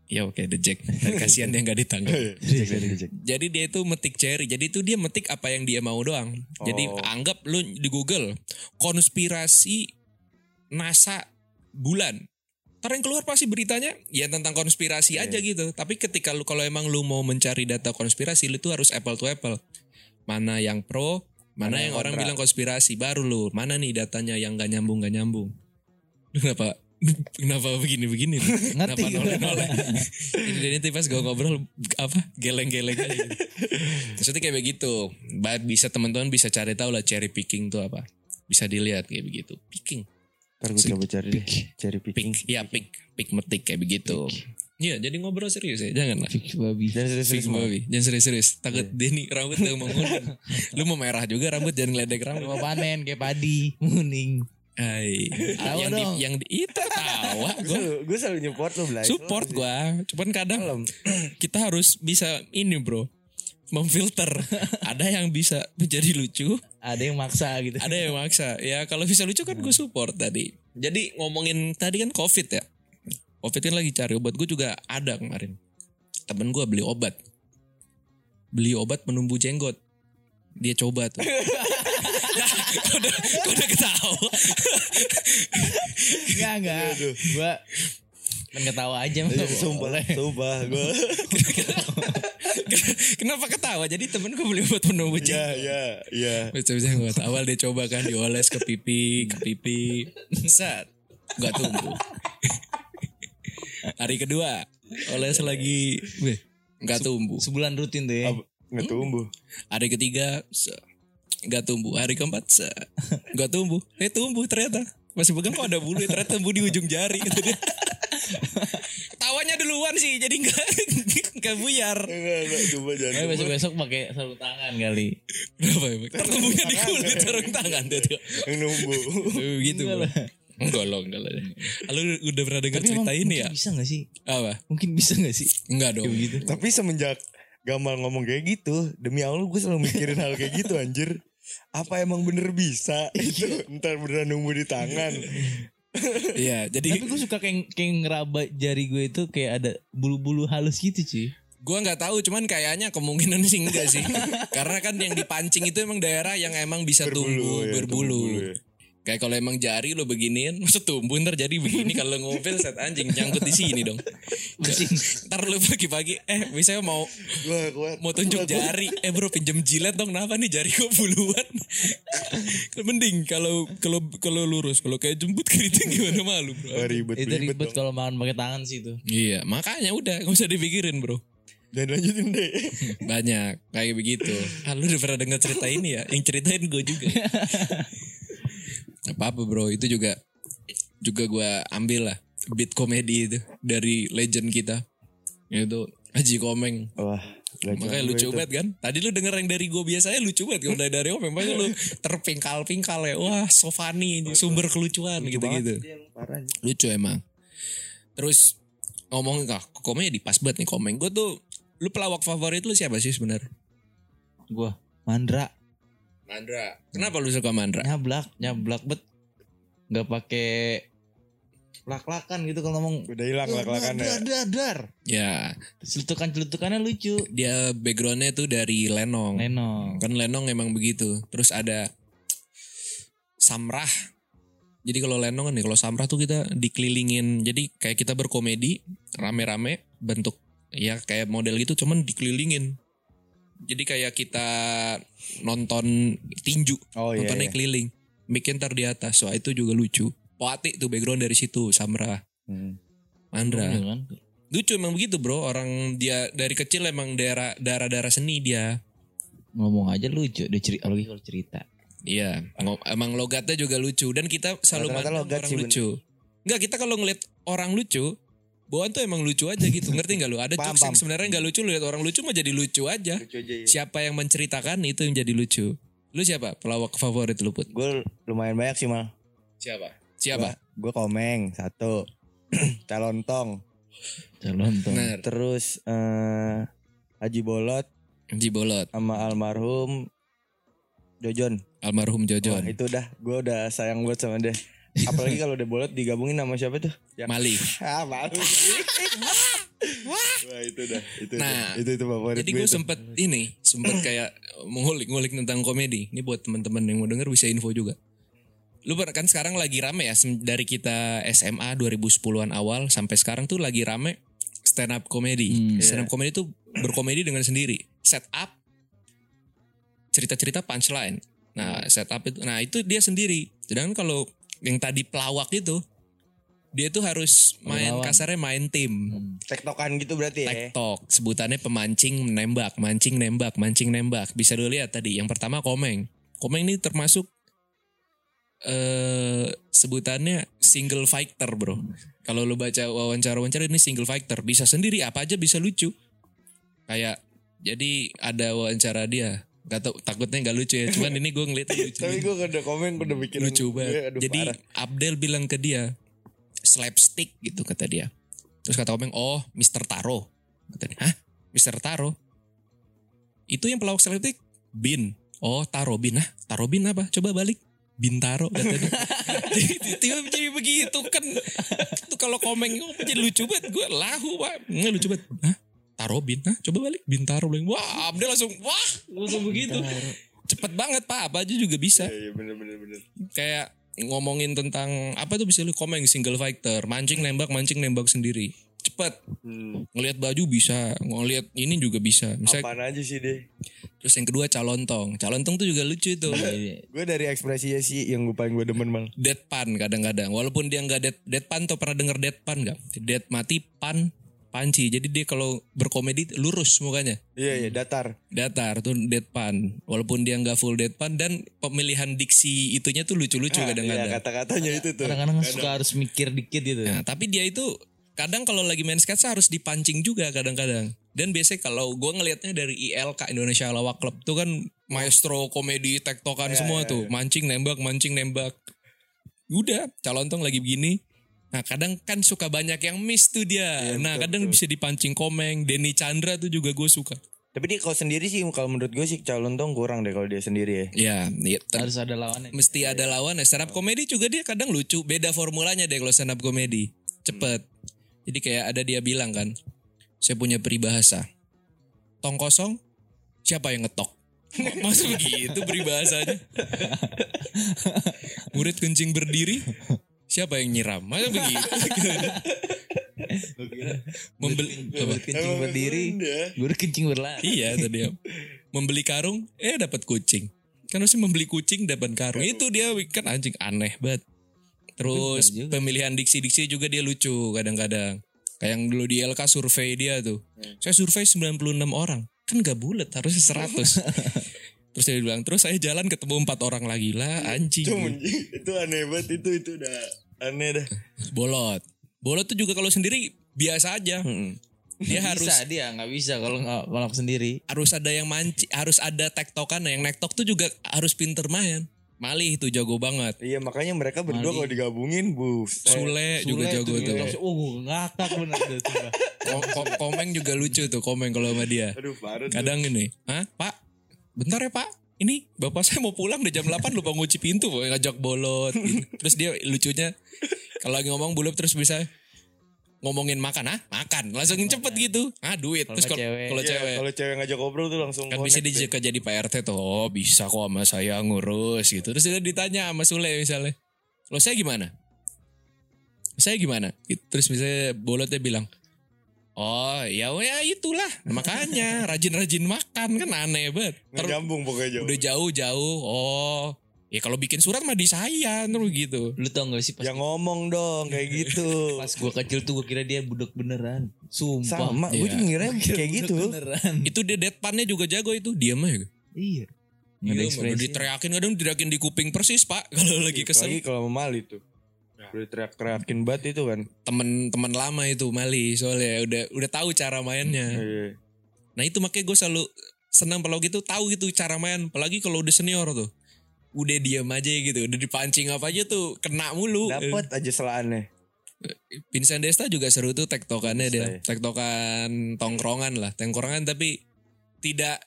Ya oke, The Jack. Kasihan dia nggak ditangkap. Dicek dari dicek. Jadi dia itu metik cherry. Jadi itu dia metik apa yang dia mau doang. Jadi Oh. anggap lu di Google konspirasi NASA bulan. Ntar yang keluar pasti beritanya ya tentang konspirasi Iya. aja gitu. Tapi ketika lu kalau emang lu mau mencari data konspirasi lu tuh harus apple to apple. Mana yang pro, mana, Mana yang, yang orang bilang konspirasi baru lu. Mana nih datanya yang gak nyambung gak nyambung. Kenapa kenapa begini-begini? Kenapa Ngerti gue. noleh-noleh? Ini dari nanti pas gue ngobrol apa geleng-geleng aja. Gitu. Maksudnya kayak begitu. Bisa teman-teman bisa cari tahu lah cherry picking tuh apa. Bisa dilihat kayak begitu. Picking, Ntar gue coba cari deh. Cari picking. pick, ya pick, pick metik kayak begitu. Iya, jadi ngobrol serius ya, jangan lah. Fix babi. Dan Fix serius-serius babi, jangan serius-serius. Takut Denny rambut udah mau. Lu mau merah juga rambut jangan ngeledek rambut. Mau panen kayak padi, muning. Hai, Tawa yang di, dong. yang di, itu tawa Gue gue selalu, gue selalu nyupport lu Blay. support gua cuman kadang kita harus bisa ini bro memfilter ada yang bisa menjadi lucu Ada yang maksa gitu. ada yang maksa ya kalau bisa lucu kan gue support tadi jadi ngomongin tadi kan covid ya covid kan lagi cari obat gue juga ada kemarin temen gue beli obat beli obat penumbuh jenggot dia coba tuh kau udah, kau udah ketawa Enggak, enggak. Gua kan ketawa aja. Iya. Sumpah, sumpah gue. kenapa ketawa jadi temen gue beli obat penumbuh Ya, jenggot ya, ya. Bisa-bisa gue awal dia coba kan dioles ke pipi, ke pipi. Set. Gak tumbuh. Hari kedua. Oles lagi. Weh. Gak tumbuh. Sebulan rutin tuh ya. Nggak tumbuh. Hari ketiga. Se. Gak tumbuh. Hari keempat. Se. Gak tumbuh. Eh tumbuh ternyata. Masih pegang kok ada bulu ya, ternyata tumbuh di ujung jari gitu dia. Tawanya duluan sih jadi gak, gak buyar. Enggak, enggak. Coba jangan. Tapi besok-besok pakai sarung tangan kali. Kenapa ya? Tertumbuhnya di kulit sarung tangan dia tuh. Yang numbuh. Tuh, gitu Enggak loh, enggak lah. Lu udah pernah dengar Tapi emang cerita ini ya? mungkin bisa gak sih? Apa? Mungkin bisa gak sih? Enggak dong. Kayak begitu. Tapi semenjak Gamal ngomong kayak gitu, demi Allah gue selalu mikirin hal kayak gitu anjir. Apa emang bener bisa itu ntar beneran numbuh di tangan. Iya, jadi Tapi gue suka kayak, kayak ngeraba jari gue itu kayak ada bulu-bulu halus gitu cuy. gua nggak tahu, cuman kayaknya kemungkinan sih enggak sih. Karena kan yang dipancing itu emang daerah yang emang bisa tumbuh ya, berbulu. tumbuh ya. Kayak kalau emang jari lo beginian, masa tumbuh ntar jadi begini kalau ngopil set anjing nyangkut di sini dong. ntar lo pagi-pagi, eh misalnya mau Gue kuat. mau tunjuk jari, eh bro pinjem jilet dong, kenapa nih jari kok buluan? Mending kalau kalau kalau lurus, kalau kayak jemput keriting gimana malu bro. Wah, ribet, Itu ribet, ribet kalau makan pakai tangan sih itu. Iya, makanya udah gak usah dipikirin bro. Jangan lanjutin deh. Banyak kayak begitu. Ah, lu udah pernah dengar cerita ini ya? Yang ceritain gue juga. Apa apa bro, itu juga juga gue ambil lah beat komedi itu dari legend kita. Itu Haji Komeng. Wah, Makanya lucu itu. banget kan. Tadi lu denger yang dari gue biasanya lucu banget. Kalau dari dari Komeng makanya lu terpingkal-pingkal ya. Wah, so funny ini sumber kelucuan gitu-gitu. Lucu emang. Terus ngomong ah, komengnya di pas banget nih komeng. Gue tuh lu pelawak favorit lu siapa sih sebenarnya? Gue Mandra Mandra. Kenapa lu suka Mandra? nyablak nyablak bet nggak pakai lak-lakan gitu kalau ngomong Udah hilang dar lak-lakannya. dar dar dar Ya, celutukan celutukannya lucu dia backgroundnya tuh dari Lenong. Lenong Kan Lenong emang begitu. Terus ada Samrah. Jadi kalau Lenong kan nih, kalau Samrah tuh kita dikelilingin. Jadi kayak kita berkomedi rame-rame bentuk ya kayak model gitu cuman dikelilingin. Jadi kayak kita nonton tinju, Oh iya. nontonnya iya. keliling. Mic-nya ntar di atas. Wah, itu juga lucu. Poati tuh background dari situ, Samrah. Hmm. Mandra. Iya kan? Lucu emang begitu bro. Orang dia dari kecil emang daerah daerah-daerah seni dia. ngomong aja lucu dia cerita lagi kalau cerita Iya, emang logatnya juga lucu dan kita selalu Rata-rata mandang logat orang sih, lucu. Enggak, kita kalau ngeliat orang lucu, bawaan tuh emang lucu aja gitu. Ngerti nggak lu? Ada Paham, jokes yang sebenarnya nggak lucu, lu lihat orang lucu mah jadi lucu aja. Lucu aja ya. Siapa yang menceritakan itu yang jadi lucu. Lu siapa? Pelawak favorit lu put? Gue lumayan banyak sih mal. Siapa? Siapa? Gue komeng satu. Calon tong. calon tuh Benar. Terus eh Haji Bolot Jibolot, sama almarhum Jojon. almarhum Wah, Jojon, itu udah gue udah sayang banget sama dia. Apalagi kalau udah bolot digabungin sama siapa tuh? Yang Mali. ah malu. Wah. Itu dah. Itu, Nah, itu, itu, itu favorit Jadi gue sempet ini, sempet kayak ngulik-ngulik tentang komedi. Ini buat teman-teman yang mau denger bisa info juga. Lu kan sekarang lagi rame ya dari kita SMA 2010-an awal sampai sekarang tuh lagi rame stand up comedy. stand up comedy tuh berkomedi dengan sendiri. Set up cerita-cerita punchline. Nah, set up itu nah itu dia sendiri. Sedangkan kalau yang tadi pelawak itu dia tuh harus main Lawan. kasarnya main tim. Tektokan gitu berarti ya. TikTok sebutannya pemancing menembak, mancing nembak, mancing nembak. Bisa lu lihat tadi. Yang pertama Komeng. Komeng ini termasuk eh sebutannya single fighter, Bro. Kalau lu baca wawancara-wawancara ini single fighter, bisa sendiri apa aja bisa lucu. Kayak jadi ada wawancara dia. Gak tau, takutnya gak lucu ya. Cuman ini gue ngeliat lucu. Tapi gue udah komen gue udah bikin lucu banget. Aduh, Jadi parah. Abdel bilang ke dia slapstick gitu kata dia. Terus kata Komeng, oh Mr. Taro. Kata dia, hah? Mr. Taro? Itu yang pelawak slapstick? Bin. Oh Taro Bin. Hah? Taro Bin apa? Coba balik. Bintaro kata dia. jadi tiba jadi begitu kan. Itu kalau Komeng oh, jadi lucu banget. Gue lahu pak. Nggak lucu banget. Hah? Taro Bin. Hah? Coba balik. Bintaro. Bilang, Wah Abdel langsung, wah. Langsung begitu. Cepet banget pak. Apa aja juga bisa Iya iya bener bener bener. kayak ngomongin tentang apa tuh bisa lu komen single fighter mancing nembak mancing nembak sendiri cepet Hmm. ngelihat baju bisa ngelihat ini juga bisa misalnya Apaan aja sih deh. terus yang kedua calontong calontong tuh juga lucu tuh Gue dari ekspresinya sih yang gue paling gue demen bang. deadpan kadang-kadang walaupun dia nggak dead deadpan tuh pernah denger deadpan nggak dead mati pan panci jadi dia kalau berkomedi lurus mukanya Iya iya datar. datar tuh deadpan walaupun dia nggak full deadpan dan pemilihan diksi itunya tuh lucu-lucu Iya kadang-kadang kata-katanya itu tuh. Kadang-kadang suka harus mikir dikit gitu. Nah, tapi dia itu kadang kalau lagi main sketsa harus dipancing juga kadang-kadang. Dan biasanya kalau gue ngelihatnya dari ILK Indonesia Lawak Club tuh kan maestro komedi tektokan semua tuh, mancing nembak, mancing nembak. Udah, calontong lagi begini. Nah, kadang kan suka banyak yang miss tuh dia. nah, kadang bisa dipancing komeng. Denny Chandra tuh juga gue suka. Tapi dia kalau sendiri sih kalau menurut gue sih calon tong kurang deh kalau dia sendiri ya. Ya, iya, ter- Harus ada lawannya. mesti ada lawan. Stand up komedi juga dia kadang lucu. Beda formulanya deh kalau stand up komedi. Cepet. Jadi kayak ada dia bilang kan, saya punya peribahasa. Tong kosong, siapa yang ngetok? Masuk begitu peribahasanya. Murid kencing berdiri, siapa yang nyiram? Masa begitu? Membeli, kencing berdiri, gue udah kencing berlari. Iya tadi ya. Membeli karung, eh dapat kucing. Kan harusnya membeli kucing dapat karung. Itu dia kan anjing aneh banget. Terus pemilihan diksi-diksi juga dia lucu kadang-kadang. Kayak yang dulu di LK survei dia tuh. Saya survei 96 orang. Kan gak bulat harusnya 100. terus dia bilang, terus saya jalan ketemu empat orang lagi lah anjing. Cuman itu aneh banget itu itu udah aneh dah. Bolot. Bolot tuh juga kalau sendiri biasa aja. Dia harus Bisa dia nggak bisa kalau nggak kalau sendiri. harus ada yang manci, harus ada tektokan. Yang nektok tuh juga harus pinter main. Malih tuh jago banget. Iya makanya mereka berdua kalau digabungin bu. Sule, juga Sule jago tuh, tuh. Oh ngakak bener tuh. sumpah. Ko- ko- komeng juga lucu tuh komeng kalau sama dia. Aduh parah. tuh. Kadang ini, Hah pak, bentar ya pak. Ini bapak saya mau pulang udah jam 8 lupa ngunci pintu ngajak bolot. gitu. Terus dia lucunya kalau lagi ngomong buluk terus bisa ngomongin makan ah? Makan. Langsung cepet gitu. Ah duit. Terus nggak kalau cewek. kalau Iya, cewek. Kalau cewek ngajak ngobrol tuh langsung kan bisa juga jadi PRT tuh. Oh bisa kok sama saya ngurus gitu. Terus dia ditanya sama Sule misalnya lo saya gimana? Saya gimana? Gitu. terus misalnya bolotnya bilang oh ya ya itulah makanya rajin-rajin makan kan aneh banget nyambung pokoknya jauh. udah jauh-jauh oh ya kalau bikin surat mah di saya terus gitu Lu tau gak sih pas, Ya ngomong dong kayak gitu. pas gue kecil tuh gue kira dia budak beneran. Sumpah. Sama, gue Iya. juga ngira kayak gitu. Beneran. itu dia deadpannya juga jago itu diam aja Iya. Iya, ada udah ekspresi. diteriakin kadang diteriakin di kuping persis pak kalau lagi kesel Lagi kalau sama Mali tuh. Udah teriak-teriakin banget itu kan. temen-temen lama itu Mali soalnya udah udah tahu cara mainnya. Iya. Nah itu makanya gue selalu senang kalau gitu tahu gitu cara main. Apalagi kalau udah senior tuh, udah diam aja gitu, udah dipancing apa aja tuh kena mulu. Dapat aja selaannya. Vincent Desta juga seru tuh tektokannya dia, tektokan tongkrongan lah, tongkrongan tapi tidak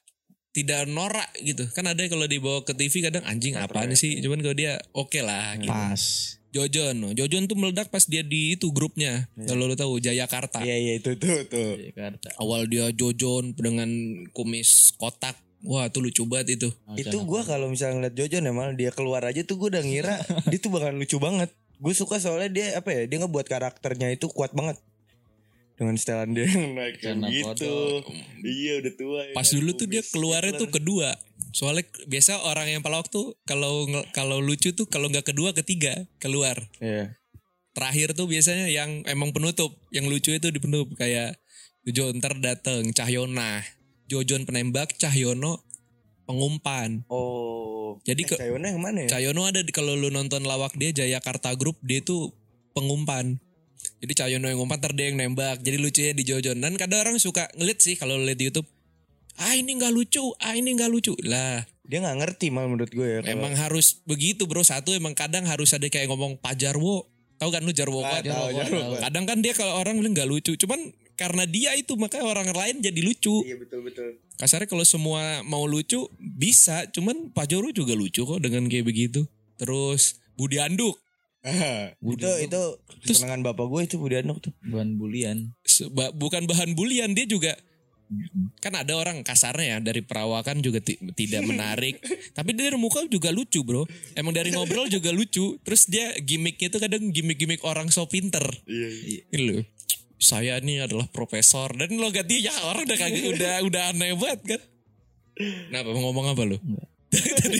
tidak norak gitu. Kan ada kalau dibawa ke TV kadang anjing apaan sih, cuman kalau dia oke lah. Gitu. Pas. Jojon, no. Jojon tuh meledak pas dia di itu grupnya. Kalau lu tahu Jayakarta. Iya iya itu tuh tuh. Jakarta. Awal dia Jojon dengan kumis kotak. Wah, tuh lucu banget itu. Itu gua kalau misalnya ngeliat Jojo nih malah dia keluar aja tuh gue udah ngira dia tuh bakalan lucu banget. Gue suka soalnya dia apa ya? Dia ngebuat karakternya itu kuat banget. Dengan setelan dia yang naik gitu. Iya udah tua. ya Pas dulu tuh dia keluarnya tuh kedua. Soalnya biasa orang yang pelawak tuh kalau kalau lucu tuh kalau nggak kedua ketiga keluar. Iya. Terakhir tuh biasanya yang emang penutup, yang lucu itu di penutup kayak Jojo ntar dateng Cahyona, Jojon penembak, Cahyono pengumpan. Oh. Jadi eh, Cahyono yang mana ya? Cahyono ada di kalau lu nonton lawak dia Jayakarta Group dia tuh pengumpan. Jadi Cahyono yang ngumpan ntar dia yang nembak. Jadi lucunya di Jojon. Dan kadang orang suka ngelit sih kalau lihat di YouTube. Ah ini nggak lucu, ah ini nggak lucu. Lah Dia nggak ngerti mal menurut gue ya. kalau- emang harus begitu bro. Satu emang kadang harus ada kayak ngomong Pak Jarwo. Tahu kan lu Jarwo Ah, kan? tahu, Jarwo. Kadang kan dia kalau orang bilang nggak lucu. Cuman karena dia itu makanya orang lain jadi lucu. Iya betul betul. Kasarnya kalau semua mau lucu bisa, cuman Pak Joro juga lucu kok dengan kayak begitu. Terus Budi Anduk, itu itu kesenangan bapak gue itu Budi Anok tuh. Bukan bulian. seba- bukan bahan bulian dia juga kan ada orang kasarnya ya dari perawakan juga ti- tidak menarik tapi dari muka juga lucu bro emang dari ngobrol juga lucu terus dia gimmicknya itu kadang gimmick-gimmick orang so pinter Iya. Ini loh saya ini adalah profesor dan lo ganti ya orang udah kagak udah udah aneh banget kan Kenapa mau ngomong apa lo? Tadi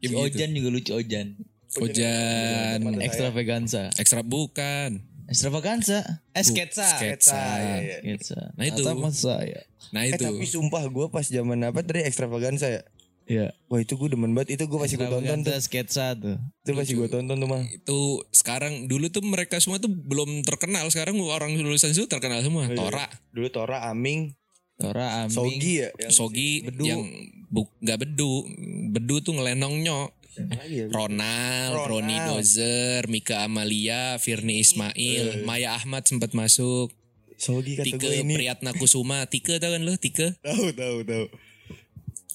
ya. Ojan juga lucu Ojan. Ojan Extravaganza. ekstra bukan. Extravaganza. Eh sketsa. Sketsa. iya, iya. Sketsa. Nah, itu. Atau mas saya. Nah Eh itu. tapi sumpah gue pas zaman apa tadi ekstravaganza ya. Iya. Wah itu gue demen banget itu gue masih gue tonton tuh. Extravaganza sketsa tuh. Itu masih gue tonton tuh mal. itu sekarang dulu tuh mereka semua tuh belum terkenal sekarang orang lulusan itu terkenal semua Tora Dulu Tora Aming, Tora Aming. Sogi ya. Yang Sogi Bedu. yang bu, nggak bedu bedu tuh ngelenongnya ya? Ronald, Ronald. Roni Dozer, Mika Amalia, Firni Ismail, Maya Ahmad sempat masuk, Sogi kata Tike gue ini. Priyatna Kusuma, Tike tau kan lo, Tike Tahu tahu tahu.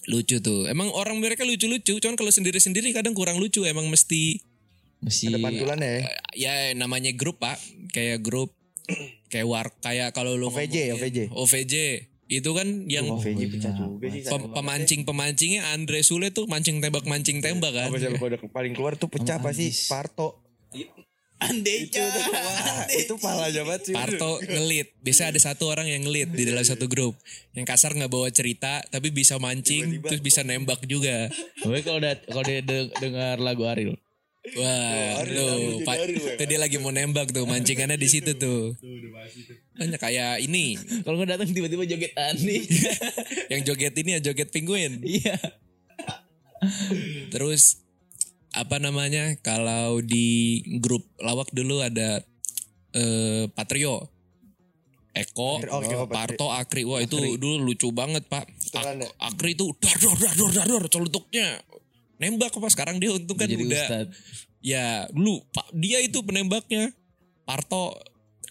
lucu tuh. Emang orang mereka lucu-lucu, cuman kalau sendiri-sendiri kadang kurang lucu. Emang mesti Mesti Ada pantulannya ya. ya namanya grup pak, kayak grup kayak war kayak kalau lu OVJ, ngomongin- OVJ. OVJ itu kan yang OVJ pecah juga sih. pem- pemancing-pemancingnya Andre Sule tuh mancing tembak mancing tembak kan. Apa siapa kode paling keluar tuh pecah pasti Parto. Andeca. Wah, itu pala banget sih. Parto ngelit. Biasa ada satu orang yang ngelit di dalam satu grup. Yang kasar nggak bawa cerita tapi bisa mancing terus bisa nembak juga. Gue kalau udah kalau dia de- dengar lagu Ariel. Wah, Ariel ya? tuh dia lagi mau nembak tuh mancingannya di situ tuh. Hanya kayak ini, Kalau gue datang tiba-tiba joget Andi. yang joget ini ya joget penguin. Iya. Terus apa namanya? Kalau di grup lawak dulu ada eh, Patrio. Eko, Oh, Eko. Parto, Akri. Wah itu dulu lucu banget pak. Betulan ya? Ak- Akri itu dar dar dar dar dar dar celutuknya. Nembak apa sekarang dia untung kan Jadi udah. ustad. Ya dulu pak dia itu penembaknya. Parto,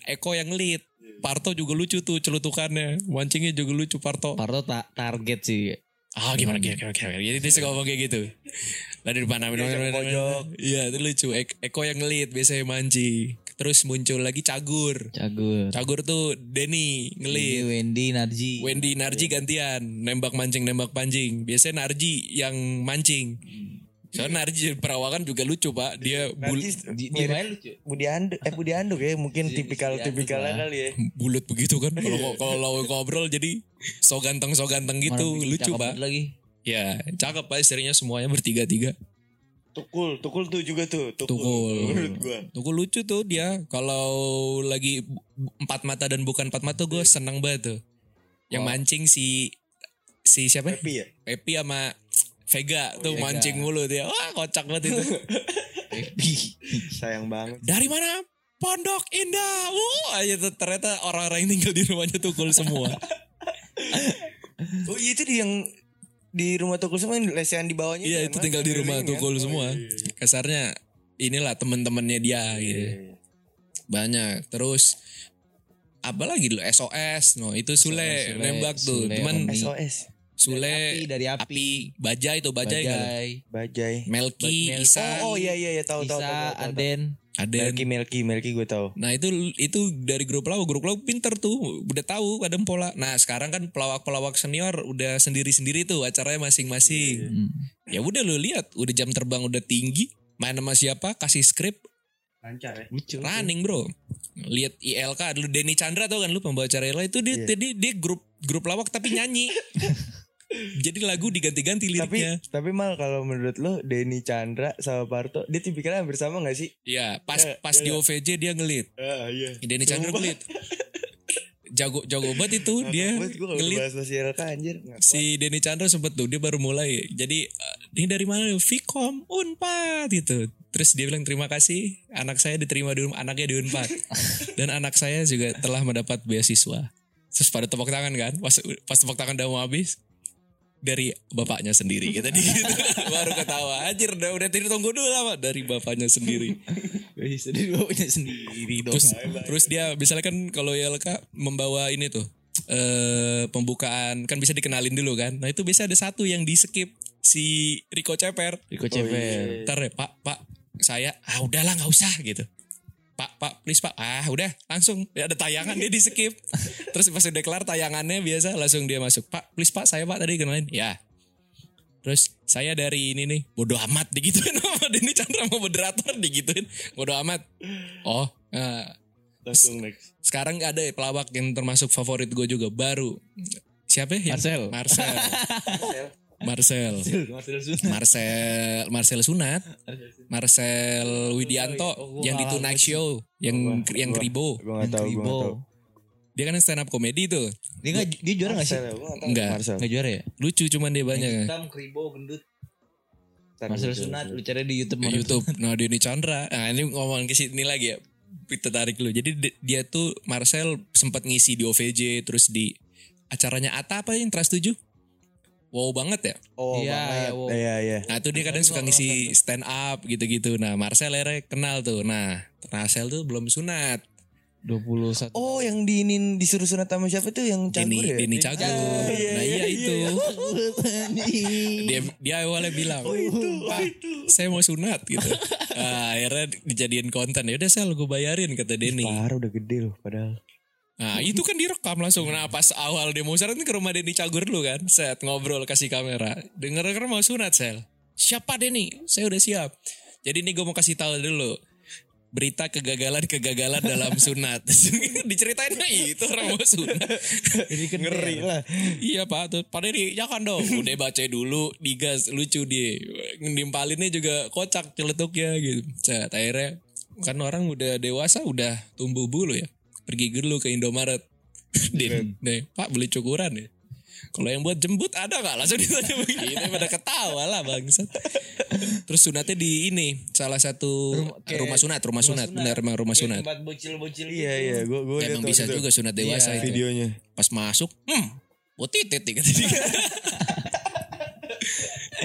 Eko yang lead. Parto juga lucu tuh celutukannya. Mancingnya juga lucu Parto. Parto ta- target sih. Ah gimana gimana gimana, gimana. Jadi dia suka ngomong kayak gitu. Mana mana mana mana- pojok. Iya itu lucu. Ek- Eko yang ngelit biasanya mancing. Terus muncul lagi Cagur. Cagur. Cagur tuh Denny Ini ngelit. Wendy Narji. Wendy Narji gantian nembak mancing nembak pancing. Biasanya Narji yang mancing. Soalnya Narji perawakan juga lucu pak. Dia bul Di, mirip main lucu. Budi Anduk, eh Budi Anduk ya mungkin tipikal tipikalnya kali ya. bulat begitu kan. Kalau kalau lo ngobrol jadi so ganteng so ganteng gitu Mana lucu cakep pak. lagi. Ya cakep pak istrinya semuanya bertiga tiga. Tukul, tukul tuh juga tuh. Tukul. Tukul. Menurut gua. Tukul lucu tuh dia. Kalau lagi empat mata dan bukan empat mata gue seneng banget tuh. Yang mancing si si siapa? Happy ya? Pepi sama Vega tuh mancing mulu dia. Wah kocak banget itu. Baby. Sayang banget. Dari mana? Pondok Indah. Wah, aja tuh ternyata orang-orang yang tinggal di rumahnya Tukul semua. Oh iya itu di yang di rumah Tukul semua yang lesehan di bawahnya. iya itu tinggal di rumah kan? Tukul Oh, semua. iya, iya. Kasarnya inilah teman-temannya dia gitu. Iya, iya. Banyak. Terus apa lagi dulu SOS. No, itu Sule, Sule, nembak tuh. Sule, Cuman Om. SOS. Sule, api, dari api. Bajai tuh Bajai, kan? Bajai, Bajai. Melki, Melki. Isa, Oh, oh iya iya iya tahu tahu tahu. Isa. Aden. Aden. Melki Melki Melki gue tahu. Nah itu itu dari grup pelawak, grup pelawak pinter tuh, udah tahu ada pola. Nah sekarang kan pelawak-pelawak senior udah sendiri-sendiri tuh acaranya masing-masing. Hmm. Ya udah lu lihat, udah jam terbang udah tinggi, main sama siapa, kasih skrip, Lancar ya. Lucu. running bro. Lihat ILK dulu Denny Chandra tuh kan lu pembawa acara ILK itu dia, Iya. dia dia grup grup pelawak tapi nyanyi. Jadi lagu diganti-ganti Tapi liriknya. tapi mal kalau menurut lo Denny Chandra sama Parto dia tipikalnya hampir sama gak sih? Iya, pas Iya, pas iya. di OVJ dia ngelit. Ah iya. Denny Chandra ngelit. Jago jago banget itu dia Gue kalau ngelit. bahas bahas ILK anjir. nggak kuat. si Denny Chandra sempet tuh dia baru mulai jadi eh, ini dari mana Vkom Unpad gitu terus dia bilang terima kasih anak saya diterima di Un- anaknya di Unpad dan anak saya juga telah mendapat beasiswa terus pada tepuk tangan kan pas pas tepuk tangan udah mau habis dari bapaknya sendiri. Gitu, gitu. baru ketawa. Anjir udah udah tidur tunggu dulu lama. Dari bapaknya sendiri. Bisa dia bawanya sendiri dong. terus terus dia misalnya kan kalau YLK membawa ini tuh eh pembukaan kan bisa dikenalin dulu kan. Nah itu biasa ada satu yang di skip si Rico Ceper. Riko Ceper. ntar ya pak pak saya ah udahlah nggak usah gitu pak pak please pak. Ah udah langsung. Ya ada tayangan dia di skip. Terus pas udah kelar tayangannya biasa langsung dia masuk pak please pak saya pak tadi kenalin. Ya. Terus saya dari ini nih bodoh amat digituin sama Denny Chandra mau moderator digituin. Bodoh amat. Oh nah, Langsung next. sekarang ada ya pelawak yang termasuk favorit gue juga baru. Siapa ya? Marcel. Marcel Marcel Marcel Sunat. Marcel Marcel Sunat Marcel Widianto Oh, yang di gua Tonight Show yang yang Gua- Kribo gak tau gue gak tau. dia kan stand up comedy tuh Dia nggak dia juara nggak sih? Gua. Enggak. Marcel. Nggak juara ya? lucu cuman dia banyak kan Hitam, kribo, gendut. Marcel gua Sunat, lu cari di YouTube. di YouTube nah Denny Chandra nah ini ngomong ke sini lagi ya kita tarik dulu jadi di- dia tuh Marcel sempat ngisi di OVJ terus di acaranya Ata apa yang Trust 7 wow banget ya Oh Iya, banget. wow. Iya iya. Nah tuh dia kadang suka ngisi stand up gitu-gitu. Nah Marcel akhirnya kenal tuh. Nah Marcel tuh belum sunat. 21. Oh yang diinin disuruh sunat sama siapa tuh yang Dini, campur ya? Dini Cagur. Nah iya itu. Dia dia awalnya bilang, Pak, saya mau sunat gitu. Nah, akhirnya dijadiin konten. Ya udah sel gue bayarin kata Denny. Parah udah gede loh padahal. Nah itu kan direkam langsung. Nah pas awal sunat kan ke rumah Denny Cagur dulu kan. Set ngobrol kasih kamera. Denger-denger mau sunat sel. Siapa Denny? Saya udah siap. Jadi ini gue mau kasih tahu dulu. Berita kegagalan-kegagalan dalam sunat. Diceritain "Nah, itu orang mau sunat. Jadi kan Ngeri lah. iya pak tuh Pak Denny jangan dong. Udah baca dulu digas lucu dia. Nimpalinnya juga kocak celetuknya gitu. Set akhirnya kan orang udah dewasa udah tumbuh bulu ya. Pergi dulu ke Indomaret. Din, nih, Pak beli cukuran ya. Kalau yang buat jembut ada gak? Langsung ditanya begitu. Pada ketawa lah bangsat. Terus sunatnya di ini. Salah satu rumah, kayak sunat. Rumah sunat. Benar emang rumah sunat. Tempat bocil-bocil Iya iya gue gue Ya, emang bisa juga sunat dewasa Iya, itu. videonya. Pas masuk. Hmm. Buat kata dia.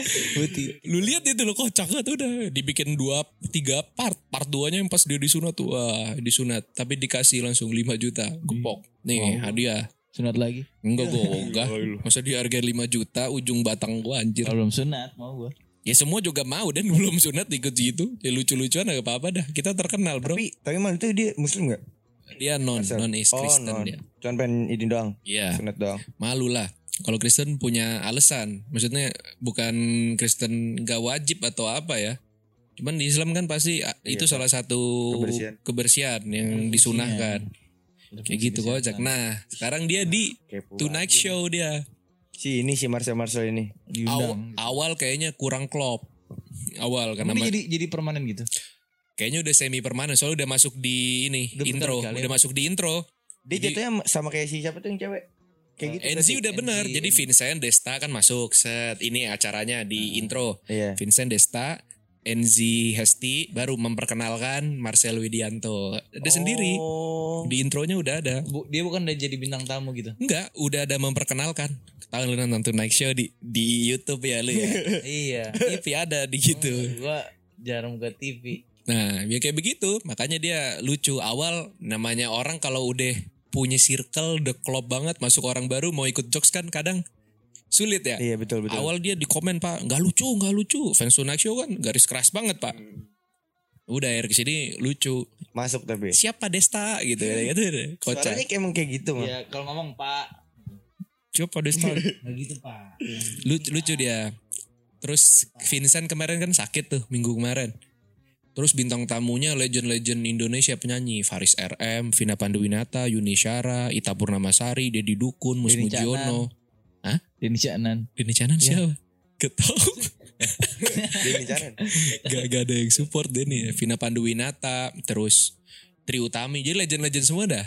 Putih. Lu lihat itu lo kocak banget udah dibikin dua tiga part. Part duanya yang pas dia disunat tuh wah disunat tapi dikasih langsung 5 juta gepok. Nih hadiah. Sunat lagi. Enggak gue enggak. Masa di harga 5 juta ujung batang gua anjir. Kalau belum sunat mau gua. Ya semua juga mau dan belum sunat ikut gitu. Ya lucu-lucuan gak apa-apa dah. Kita terkenal bro. Tapi tapi mal itu dia muslim gak? Dia non non is Oh Kristen non. dia. Cuman pengen ini doang. Iya. Sunat doang. Malu lah. Kalau Kristen punya alasan. Maksudnya bukan Kristen gak wajib atau apa ya. Cuman di Islam kan pasti ah, itu salah satu Kebersihan. kebersihan yang disunahkan. Kayak gitu kocak. Nah sekarang dia di Kepo. Tonight Show dia. Si ini si Marcel Marcel ini. Aw- Diundang. awal kayaknya kurang klop. Awal karena jadi jadi permanen gitu. kayaknya udah semi permanen soalnya udah masuk di ini Udah intro, berkali-kali udah masuk di intro. Dia jatuhnya sama kayak si siapa tuh yang cewek? Kayak gitu. NZ udah bener. NZ. Jadi Vincent Desta kan masuk set ini acaranya di intro. Iya. Vincent Desta, NZ Hesti baru memperkenalkan Marcel Widianto. Ada sendiri. Oh. Di intronya udah ada. Bu, dia bukan udah jadi bintang tamu gitu. Enggak, udah ada memperkenalkan. Tahu lu nonton Night Show di di YouTube ya lu ya. iya. TV ada di gitu. Gua jarang buka TV. Nah, ya kayak begitu. Makanya dia lucu. Awal namanya orang kalau udah punya circle, udah klop banget, masuk orang baru mau ikut jokes kan kadang sulit ya. Iya betul betul. Awal dia di komen pak, nggak lucu, nggak lucu. Fans Tonight Show kan garis keras banget pak. Udah akhir ke sini lucu. Masuk tapi. Siapa Desta gitu ya, gitu deh. Kocak. Suaranya kayak emang kayak gitu mah. Ya kalau ngomong Pak, Siapa Desta? gitu Pak. lucu, lucu dia. Terus Vincent kemarin kan sakit tuh minggu kemarin. Terus bintang tamunya legend-legend Indonesia penyanyi Faris RM, Vina Panduwinata, Yuni Syara, Ita Purnamasari, Dedi Dukun, Mus Denny Mujiono. Denny Caknan. Denny Canan siapa? Ketau. Denny Canan. gak, gak ada yang support Denny ya. Vina Panduwinata, terus Tri Utami. Jadi legend-legend semua dah.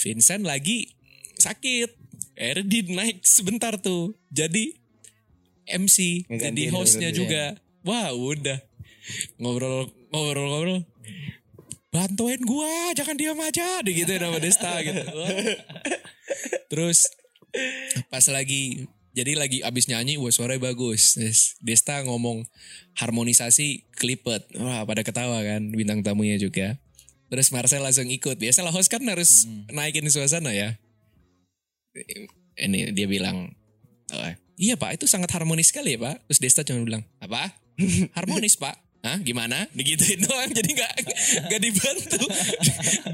Vincent lagi sakit. Dia naik sebentar tuh. Jadi MC. jadi Ngegantiin hostnya berarti juga. Wah udah. Ngobrol, ngobrol, ngobrol. Bantuin gua, jangan diam aja. Gitu nama Desta gitu. Terus pas lagi jadi lagi abis nyanyi wah suaranya bagus. Terus Desta ngomong harmonisasi klipet wah pada ketawa kan bintang tamunya juga. Terus Marcel langsung ikut. Biasalah host kan harus naikin suasana ya. Ini dia bilang "Oh, iya pak itu sangat harmonis sekali ya pak. Terus Desta cuma bilang apa? Harmonis pak Hah gimana? Digituin doang jadi gak, gak dibantu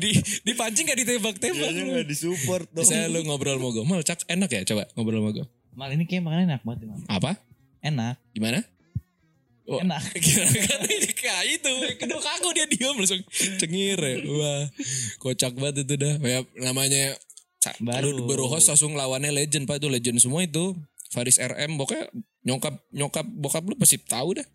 di, Dipancing gak ditembak-tembak Kayaknya nggak disupport dong. Misalnya lu ngobrol sama gue Mal cak enak ya coba ngobrol sama gue Mal ini kayak makan enak banget Mal. Apa? Enak, Gimana? Oh, enak. kan kayak itu kedua kaku dia diam langsung cengir ya. Wah kocak banget itu dah ya, Namanya Baru. baru host langsung lawannya legend pak itu legend semua itu Faris RM pokoknya nyokap nyokap bokap lu pasti tahu dah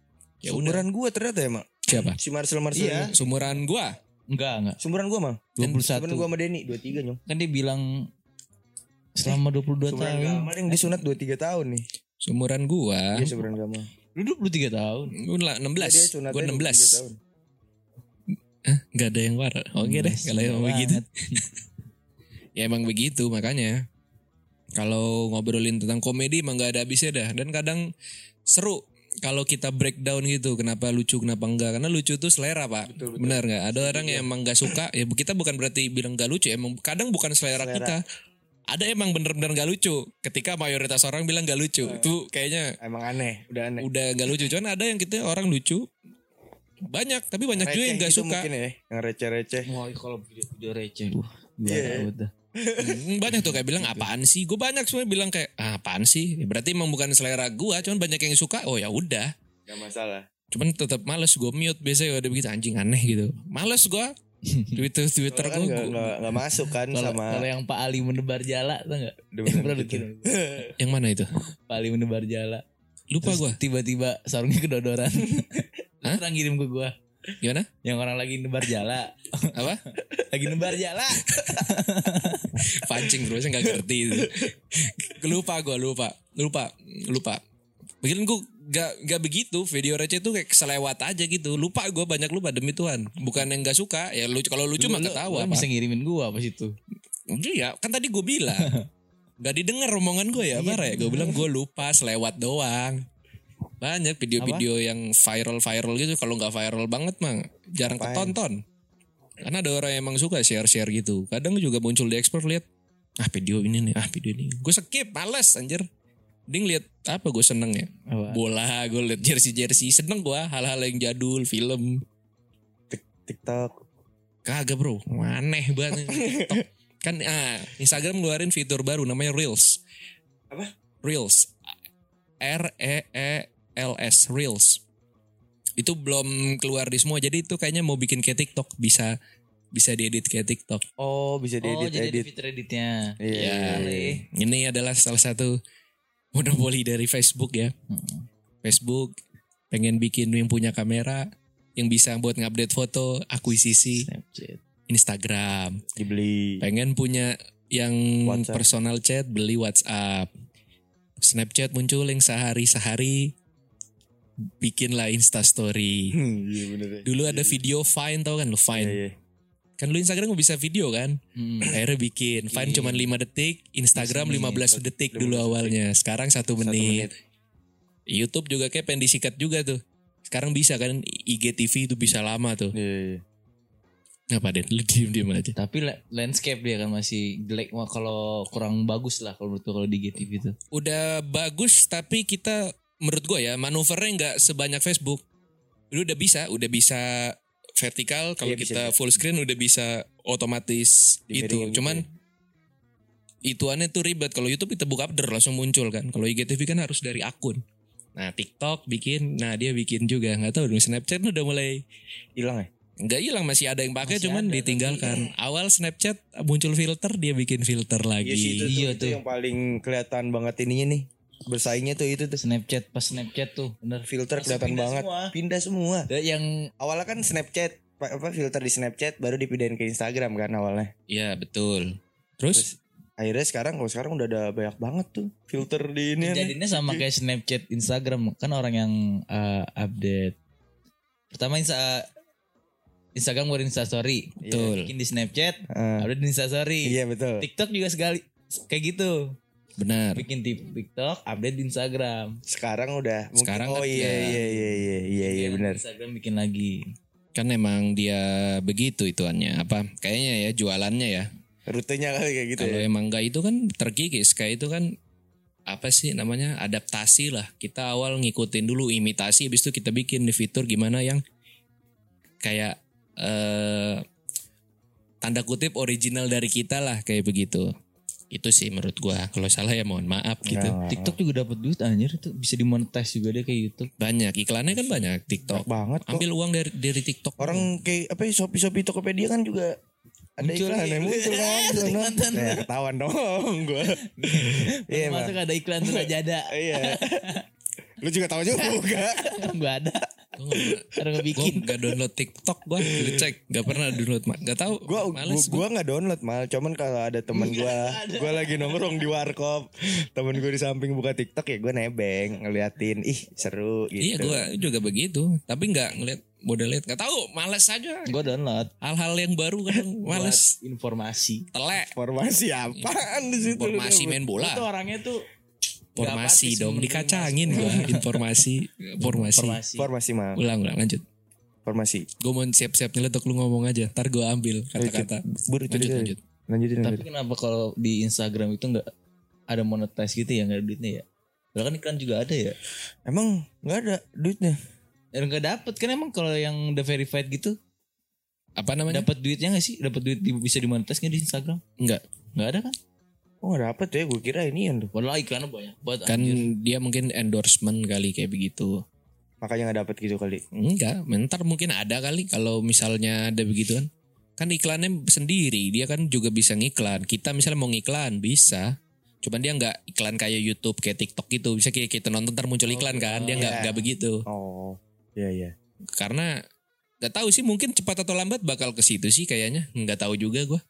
ya Sumuran gua ternyata ya mak. siapa Si Marcel Marcel. Iya. ini. sumuran gua Enggak, enggak. Sumuran gua mal. 21. Sumuran gua sama Denny 23 nyong. Kan dia bilang selama 22 Sumuran tahun. Gamal yang disunat 23 tahun nih. sumuran gua Iya sumuran Gamal. Lu 23 tahun. gua lah 16 Dia sunatnya gua 23 16 tahun. Hah? Gak ada yang war Oke deh kalau emang begitu. Ya emang begitu makanya kalau ngobrolin tentang komedi emang gak ada habisnya dah dan kadang seru kalau kita breakdown gitu kenapa lucu kenapa enggak karena lucu tuh selera pak benar nggak ada orang yang emang gak suka ya kita bukan berarti bilang gak lucu emang kadang bukan selera, kita ada emang bener-bener gak lucu ketika mayoritas orang bilang gak lucu itu kayaknya Emang aneh, udah aneh. udah gak lucu cuman ada yang kita orang lucu banyak tapi banyak juga yang gak gitu suka Mungkin ya, yang receh-receh. Wah, kalau video-video receh. Wah, Iya. gila banget dah. Hmm, banyak tuh kayak bilang apaan sih gue banyak semua bilang kayak ah, apaan sih Ya, berarti emang bukan selera gue cuman banyak yang suka oh ya udah Gak masalah. cuman tetap males gue mute biasanya ada begitu anjing aneh gitu males gue twitter twitter Kan gue gak, gak, gak masuk kan Kalau sama kalau yang Pak Ali menebar jala enggak? Udah Yang gitu. bikin. yang mana itu Pak Ali menebar jala. lupa gue Tiba-tiba sarungnya kedodoran. Hah? Orang ngirim ke gua. gimana Yang orang lagi nebar jala. apa lagi nebar jala. pancing terus nggak ngerti itu lupa gue lupa lupa lupa Mungkin gue gak, gak begitu video receh tuh kayak selewat aja gitu lupa gue banyak lupa demi Tuhan bukan yang gak suka ya lucu kalau lucu mah Lu- ketawa lu bisa ngirimin gua pas itu. Iya, kan tadi gue bilang. Gak didengar omongan gue ya, Bar ya. Gue bilang gue lupa, selewat doang. Banyak video-video yang viral-viral gitu. Kalau nggak viral banget mah jarang Ngapain? ketonton. Karena ada orang yang emang suka share-share gitu. Kadang juga muncul di explore lihat, ah video ini nih, ah video ini. Gue skip, males anjir. Ding lihat apa gue seneng ya? Apa? Bola, gue liat jersey-jersey. Seneng gue hal-hal yang jadul, film. TikTok. Kagak bro, aneh banget. TikTok. kan ah, Instagram ngeluarin fitur baru namanya Reels. Apa? Reels. R E E L S Reels. Itu belum keluar di semua. Jadi itu kayaknya mau bikin kayak TikTok bisa bisa diedit kayak TikTok. Oh bisa Oh, diedit jadi ada edit. fitur editnya. Iya. Ya, ini adalah salah satu monopoli dari Facebook ya. Facebook pengen bikin yang punya kamera yang bisa buat ngupdate foto, akuisisi Snapchat. Instagram. Dibeli. pengen punya yang WhatsApp. personal chat beli WhatsApp Snapchat muncul yang sehari-sehari bikinlah Insta Story Hmm, Iya bener ya. dulu ada video Vine tau kan lu Iya, Vine iya. kan lu Instagram nggak bisa video kan Hmm. akhirnya bikin Vine cuma 5 detik Instagram 15 detik dulu 15 awalnya sekarang satu menit. menit. YouTube juga kayak pengen disikat juga tuh sekarang bisa kan IGTV itu bisa lama tuh Iya, iya. Apa Den? Lu diem-diem aja. Tapi la- landscape dia kan masih jelek Wah, kalau kurang bagus lah kalau menurut kalau di GTV itu. Udah bagus tapi kita menurut gue ya manuvernya nggak sebanyak Facebook. Lu udah bisa, udah bisa vertikal kalau Iya, bisa, kita full screen udah bisa otomatis Di itu. gitu Cuman ituannya tuh ribet. Kalau YouTube kita buka update langsung muncul kan. Kalau IGTV kan harus dari akun. Nah TikTok bikin, nah dia bikin juga nggak tahu. Snapchat udah mulai Hilang ya? nggak hilang masih ada yang pakai cuman ada, ditinggalkan. Awal Snapchat muncul filter dia bikin filter lagi. Iya sih itu, tuh, Iya itu tuh. yang paling kelihatan banget ininya nih. Bersaingnya tuh itu tuh. Snapchat pas Snapchat tuh bener. Filter kelihatan banget. semua. Pindah semua. Ada yang Awalnya kan Snapchat pa- apa filter di Snapchat baru dipindahin ke Instagram kan awalnya. Iya betul. Terus, Akhirnya sekarang kalau sekarang udah ada banyak banget tuh filter di ini. jadinya sama kayak Snapchat, Instagram kan orang yang uh, update. Pertama Insta Instagram ngeluarin Instastory, betul. bikin di Snapchat, Ah, update di Instastory. iya betul. TikTok juga sekali kayak gitu. Benar. Bikin di TikTok, update di Instagram. Sekarang udah mungkin Sekarang oh kan iya ya. iya iya iya iya iya Yang benar. Instagram bikin lagi. Kan emang dia begitu ituannya apa? Kayaknya ya jualannya ya. Rutenya kali kayak gitu Kalau ya. emang enggak itu kan terkikis kayak itu kan apa sih namanya adaptasi lah. Kita awal ngikutin dulu imitasi habis itu kita bikin di fitur gimana yang kayak eh tanda kutip original dari kita lah kayak begitu. Itu sih menurut gua. Kalau salah ya mohon maaf gitu. Nggak, TikTok juga dapat duit anjir itu bisa dimonetize juga deh kayak YouTube. Banyak iklannya kan banyak TikTok. banget kok. Ambil uang dari dari TikTok. Orang kayak apa ya Shopee Shopee Tokopedia kan juga ada Muncul iklan yang muncul kan. di sana. Mantan. Nah, ketahuan dong gua. Iya. Masuk ada iklan tuh aja ada. Iya. Lu juga tahu juga. Gua ada. Gua nggak- Orang Gue gak download TikTok gue Lu cek. Gak pernah download mak Gak tau gua Males gua, gua. nggak download mal. Cuman kalau ada temen gua gua lagi nongkrong di warkop. Temen gua di samping buka tiktok ya gua nebeng ngeliatin. Ih seru gitu. Iya gue juga begitu. Tapi gak ngeliat Bodoh liat Gak tau Males aja. Gue download. Hal-hal yang baru kadang Males. Buat informasi. Telek. Formasi apaan di situ? Informasi main Itu bola orangnya tuh Informasi nggak dong Dikacangin gue Informasi Informasi informasi. formasi mal Ulang ulang lanjut formasi Gue mau siap-siap nyeletuk lu ngomong aja Ntar gue ambil kata-kata buru Lanjut lanjut lanjut lanjutin Tapi lanjut. kenapa kalau di Instagram itu nggak ada monetize gitu ya nggak ada duitnya ya? Padahal kan iklan juga ada ya. emang nggak ada duitnya Dan nggak dapet kan emang kalau yang udah verified gitu Apa namanya? dapat duitnya nggak sih? Dapat duit di- bisa dimonetize nggak di Instagram? Enggak Nggak ada kan? Oh nggak dapet ya gue kira ini yang tuh Padahal iklannya banyak banget. Kan anjir. dia mungkin endorsement kali kayak begitu makanya nggak dapet gitu kali Enggak, ntar mungkin ada kali kalau misalnya ada begitu kan. Kan iklannya sendiri, dia kan juga bisa ngiklan. Kita misalnya mau ngiklan bisa. Cuman dia nggak iklan kayak YouTube, kayak TikTok gitu. Bisa kayak kita nonton ntar muncul iklan kan. Dia nggak iya. nggak begitu. oh iya iya Karena nggak tahu sih mungkin cepat atau lambat bakal ke situ sih kayaknya. Nggak tahu juga gua.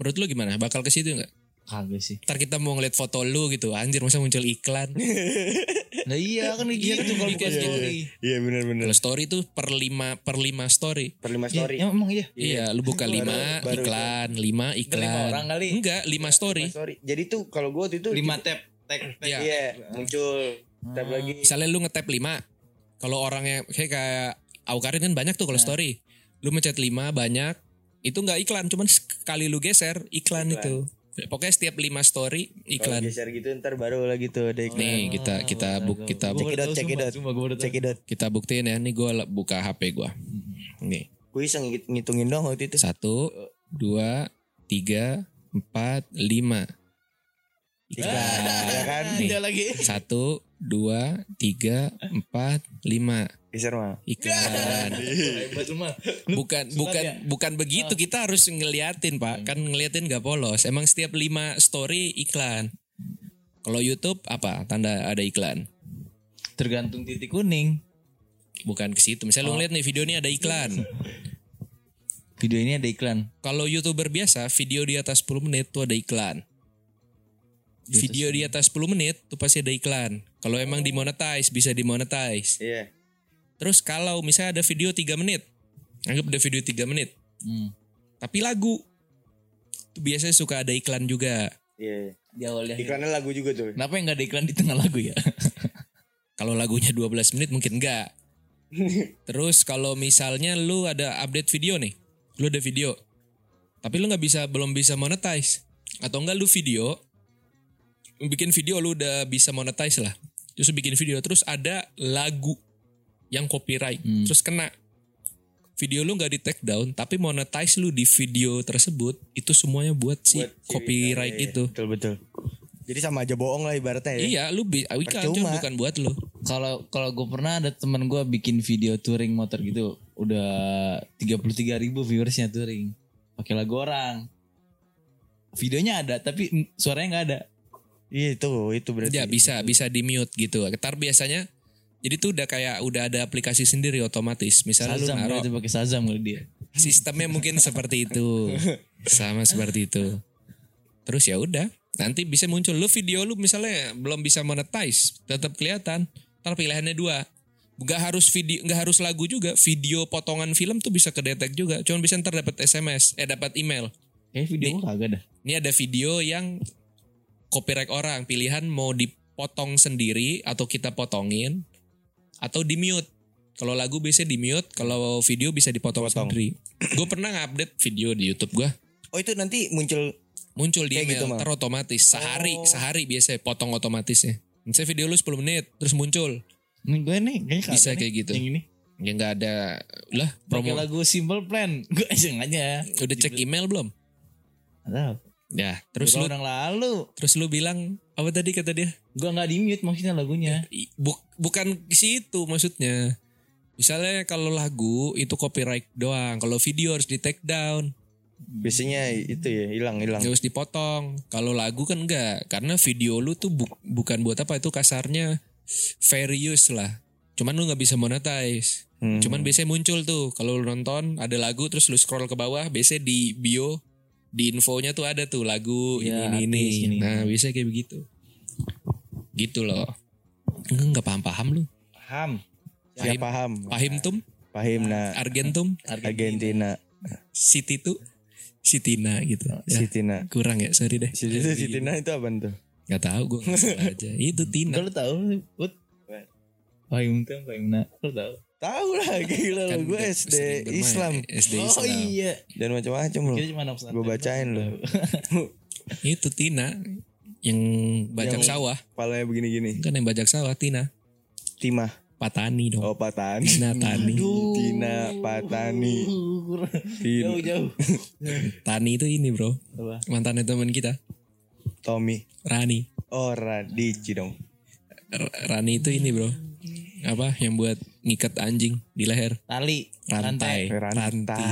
Menurut lu gimana? Bakal ke situ nggak? Kagak sih. Ntar kita mau ngeliat foto lu gitu. Anjir masa muncul iklan. Nah iya kan gitu kalau bukan Iya, story. iya bener-bener Kalau story tuh per lima per lima story. per lima Iya, story ya, emang iya. Iya, lu buka lima baru iklan, lima iklan. lima orang kali. Enggak, lima story. Lima story jadi tuh kalau gue waktu itu Lima tab tag tag. Iya. iya muncul tab lagi Misalnya lu ngetap lima, kalau orangnya kayak kayak Aukarin kan banyak tuh kalau story. Lu mencet lima banyak, itu nggak iklan, cuman sekali lu geser iklan, Iklan. itu. Pokoknya setiap lima story kalau iklan. geser gitu ntar baru lagi tuh ada iklan Nih kita kita buk kita Gua buk, gua baru tahu. cekidot kita buktiin ya. Nih gue buka HP gue. Nih gue iseng ngit- ngitungin dong waktu itu satu, dua, tiga, empat, lima. iklan ya kan Nih. Ada lagi. Satu, dua, tiga, empat, lima. lu mah. bukan bukan ya? bukan begitu. Kita harus ngeliatin pak. Kan ngeliatin nggak polos. Emang setiap lima story iklan. Kalau YouTube apa? Tanda ada iklan. Tergantung titik kuning. bukan ke situ. Misalnya lu ngeliat nih video ini ada iklan. Video ini ada iklan. kalau youtuber biasa video di atas 10 menit tuh ada iklan. Video di atas 10 menit tuh pasti ada iklan kalau emang dimonetize bisa dimonetize iya terus kalau misalnya ada video 3 menit anggap ada video 3 menit Hmm. tapi lagu itu biasanya suka ada iklan juga iya Di awalnya. iklannya lagu juga tuh Kenapa yang gak ada iklan di tengah lagu ya? Kalau lagunya 12 menit mungkin enggak. Terus kalau misalnya lu ada update video nih. Lu ada video. Tapi lu nggak bisa belum bisa monetize. Atau enggak lu video bikin video lu udah bisa monetize lah. Terus bikin video terus ada lagu yang copyright terus kena video lu nggak di take down tapi monetize lu di video tersebut itu semuanya buat si Buat si- copyright iya, iya. itu. Betul betul. Jadi sama aja bohong lah ibaratnya ya. Iya, lu bi Wika Percuma. bukan buat lu. Kalau kalau gue pernah ada temen gue bikin video touring motor gitu, udah 33 ribu viewersnya touring, pakai lagu orang. Videonya ada tapi suaranya nggak ada. Iya itu itu berarti. Ya bisa bisa di mute gitu. Ntar biasanya jadi tuh udah kayak udah ada aplikasi sendiri otomatis. Misalnya lu naruh tuh pakai Shazam kali dia. sistemnya mungkin seperti itu. Sama seperti itu. Terus ya udah, nanti bisa muncul lu video lu misalnya belum bisa monetize, tetap kelihatan. Ntar pilihannya dua. Gak harus video, nggak harus lagu juga. Video potongan film tuh bisa kedetek juga. Cuman bisa ntar dapat SMS, eh dapat email. Kayak video gue kagak dah. Ini ada video yang copyright orang. Pilihan mau dipotong sendiri atau kita potongin atau di mute. Kalau lagu biasanya di mute, kalau video bisa dipotong Potong. sendiri. gue pernah ngupdate video di YouTube gue. Oh itu nanti muncul Muncul di email, gitu, Mal? otomatis. Sehari, Oh. sehari biasanya potong otomatisnya. Misalnya video lu 10 menit, terus muncul. Nih gue nih kayaknya Bisa nih, kayak gitu. Yang ini. Ya nggak ada, lah Pakai promo. lagu Simple Plan. Gue aja. Udah cek email belum? Ya, terus lu yang lalu. terus lu bilang apa tadi kata dia? Gue nggak di mute maksudnya lagunya. Buk- bukan ke situ maksudnya. Misalnya kalau lagu itu copyright doang, kalau video harus di take down, biasanya itu ya hilang hilang. harus dipotong. Kalau lagu kan enggak, karena video lu tuh bu- bukan buat apa itu kasarnya fair use lah. Cuman lu nggak bisa monetize. Hmm. Cuman biasanya muncul tuh kalau lu nonton ada lagu terus lu scroll ke bawah, biasanya di bio di infonya tuh ada tuh lagu Ya, ini ini. ini. Nah, bisa kayak begitu. Gitu loh. Enggak paham-paham lu. Paham. Ya Pahim, paham. pahim tum, Pahim nah Argentum, Argentina, City tuh Sitina gitu. Ya, Sitina. kurang ya, sorry deh. Situ Sitina itu apa tuh? Gak tahu gue aja. Itu Tina. Kalau tahu, Put. Pahim tuh, Pahim nak. Lu tahu. Tahu lah gila Kan lo gue SD bermain, Islam SD Oh Islam. iya. dan macam-macam lo. Kira cuma anak pesantren Gue bacain lo. Itu Tina yang bajak Yang- sawah. Palanya begini-gini. Kan yang bajak sawah Tina. Timah. Patani dong. Oh Patani. Tina Tani. Tina Patani. Tin- Jauh-jauh. Tani itu ini bro. Apa? Mantannya teman kita. Tommy. Rani. Oh Radici dong. R- Rani itu ini bro. Apa yang buat ngikat anjing di leher? Tali. Rantai. Rantai. Rantai.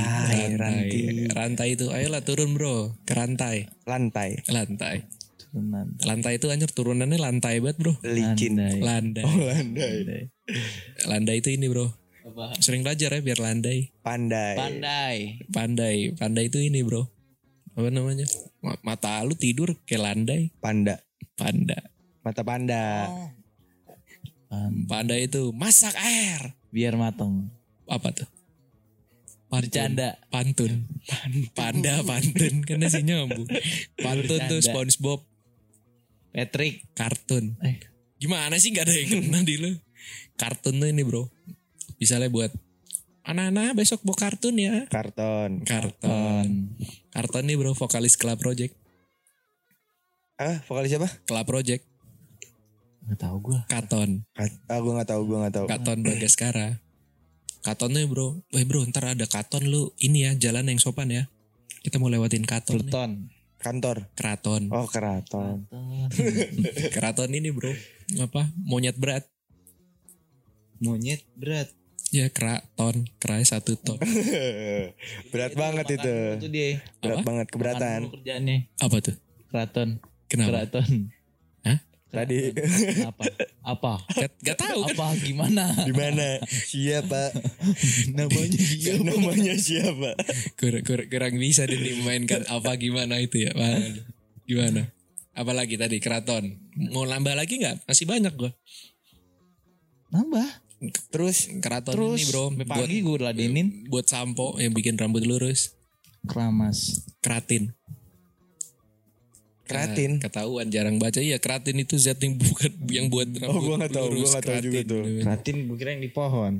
Rantai. Rantai itu. Ayolah turun bro. Ke rantai. Lantai. Lantai. Turunan. Lantai itu anjir turunannya lantai banget bro. Licin. Landai. Landai. Oh landai. Landai itu ini bro. Apa? Sering belajar ya biar landai. Pandai. Pandai. Pandai. Pandai itu ini bro. Apa namanya? Ma- Mata lu tidur kayak landai. Panda. Panda. Mata panda. Pan- Panda itu masak air. Biar matang. Apa tuh? Pantun. Bercanda. Pantun. Panda pantun. Kan sih nyambung. Pantun tuh Bercanda. Spongebob. Patrick. Kartun. Eh. Gimana sih gak ada yang kena di lu? Kartun tuh ini bro. Misalnya buat anak-anak besok bawa kartun ya. Karton. Kartun. Kartun nih bro vokalis Club Project. Ah vokalis siapa? Club Project. Gak tau gue. Katon. Kat- Ah gue gak tahu gue gak tahu. Katon Bagaskara. Katon nih bro. Eh bro ntar ada katon lu ini ya jalan yang sopan ya. Kita mau lewatin katon nih. Pluton. Kantor. Keraton. Oh keraton. Keraton ini bro. Apa? Monyet berat. Monyet berat. Ya keraton. Kerai satu ton. Berat banget itu. Itu dia. Berat Apa? banget keberatan. kerjaannya. Apa tuh? Keraton. Kenapa? Keraton. Tadi Apa? Apa? Gak, gak tahu kan? Apa? Gimana? di mana? Siapa? Namanya dia. Namanya siapa? Kurang, kurang, kurang bisa dimainkan apa gimana itu ya. Gimana? Apalagi tadi keraton. Mau nambah lagi nggak? Masih banyak gua. Nambah. Terus Keraton Terus ini bro. Buat, pagi gue ladenin. buat sampo yang bikin rambut lurus. Keramas. Keratin. Keratin. Nah, ketahuan jarang baca. Iya keratin itu zat yang bukan yang buat rambut Oh, gua nggak tahu. Gua lurus. nggak tahu juga Keratin. tuh. Keratin gue kira yang di pohon.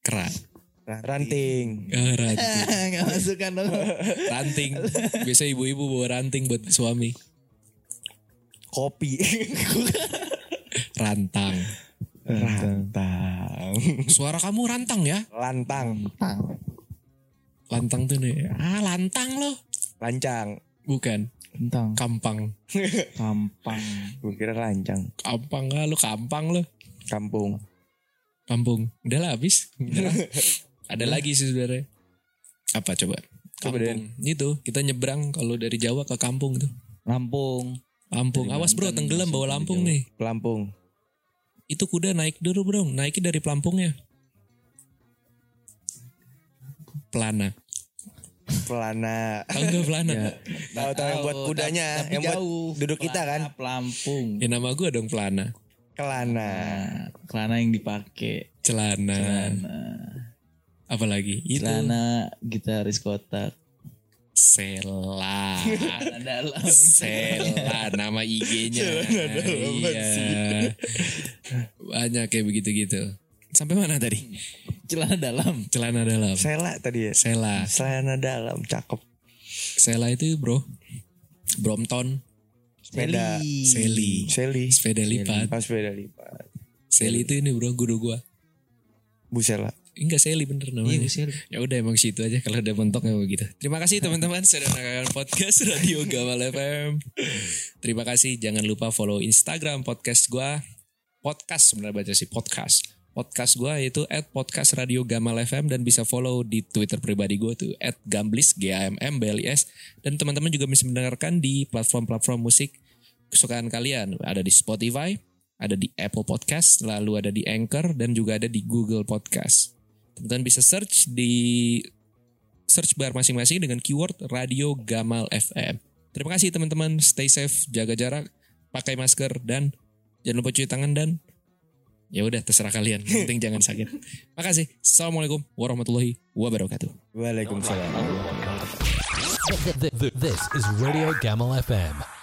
Kerat. ranting. Ah, ranting. Gak masuk kan dong. ranting. Biasa ibu-ibu bawa ranting buat suami. Kopi. Rantang. Rantang. Suara kamu rantang ya? Lantang. Lantang tuh nih. Ah, lantang loh. Lancang. Bukan. Tentang Kampang. kampang. Gue kira lancang. Kampang ah, lo kampang lo. Kampung. Kampung. Udah lah habis. Udah lah. Ada lagi sih sebenarnya. Apa coba? Coba, Kampung. Itu kita nyebrang kalau dari Jawa ke kampung tuh. Lampung. Lampung. Dari Awas bro, tenggelam bawa Lampung nih. Pelampung. Itu kuda naik dulu bro. Naiknya dari pelampungnya. Pelana. Pelana. Tahu gak pelana? Tahu-tahu yang buat kudanya, Tapi yang buat jauh. duduk kita kan. Pelana Pelampung. Ya nama gue dong pelana. Kelana. Nah, celana yang dipakai. Celana. Celana. Apalagi? Itu. Celana gitaris kotak. Sela. Sela nama IG-nya. Iya. Banyak kayak begitu-gitu. Sampai mana tadi? Celana dalam. Celana dalam. Sela tadi ya. Sela. Celana dalam, cakep. Sela itu bro. Brompton. Sepeda. Seli. Seli. Sepeda lipat. Pas sepeda lipat. Seli itu ini bro guru gua. Busela. Enggak Seli bener Iya, namanya. sih. Ya udah emang situ aja kalau udah mentok emang begitu. Terima kasih teman-teman sudah mendengarkan podcast Radio Gamal FM. Terima kasih jangan lupa follow Instagram podcast gua. Podcast sebenarnya baca sih podcast. Podcast gua yaitu at podcast Radio Gamal FM dan bisa follow di Twitter pribadi gue tuh at Gamblis G A M M B L I S dan teman-teman juga bisa mendengarkan di platform-platform musik kesukaan kalian. Ada di Spotify, ada di Apple Podcast, lalu ada di Anchor dan juga ada di Google Podcast. Teman-teman bisa search di search bar masing-masing dengan keyword Radio Gamal FM. Terima kasih teman-teman, stay safe, jaga jarak, pakai masker dan jangan lupa cuci tangan dan ya udah terserah kalian, yang penting jangan sakit. Makasih. Assalamualaikum warahmatullahi wabarakatuh. Waalaikumsalam. Th- th- th- This is Radio Gamal FM.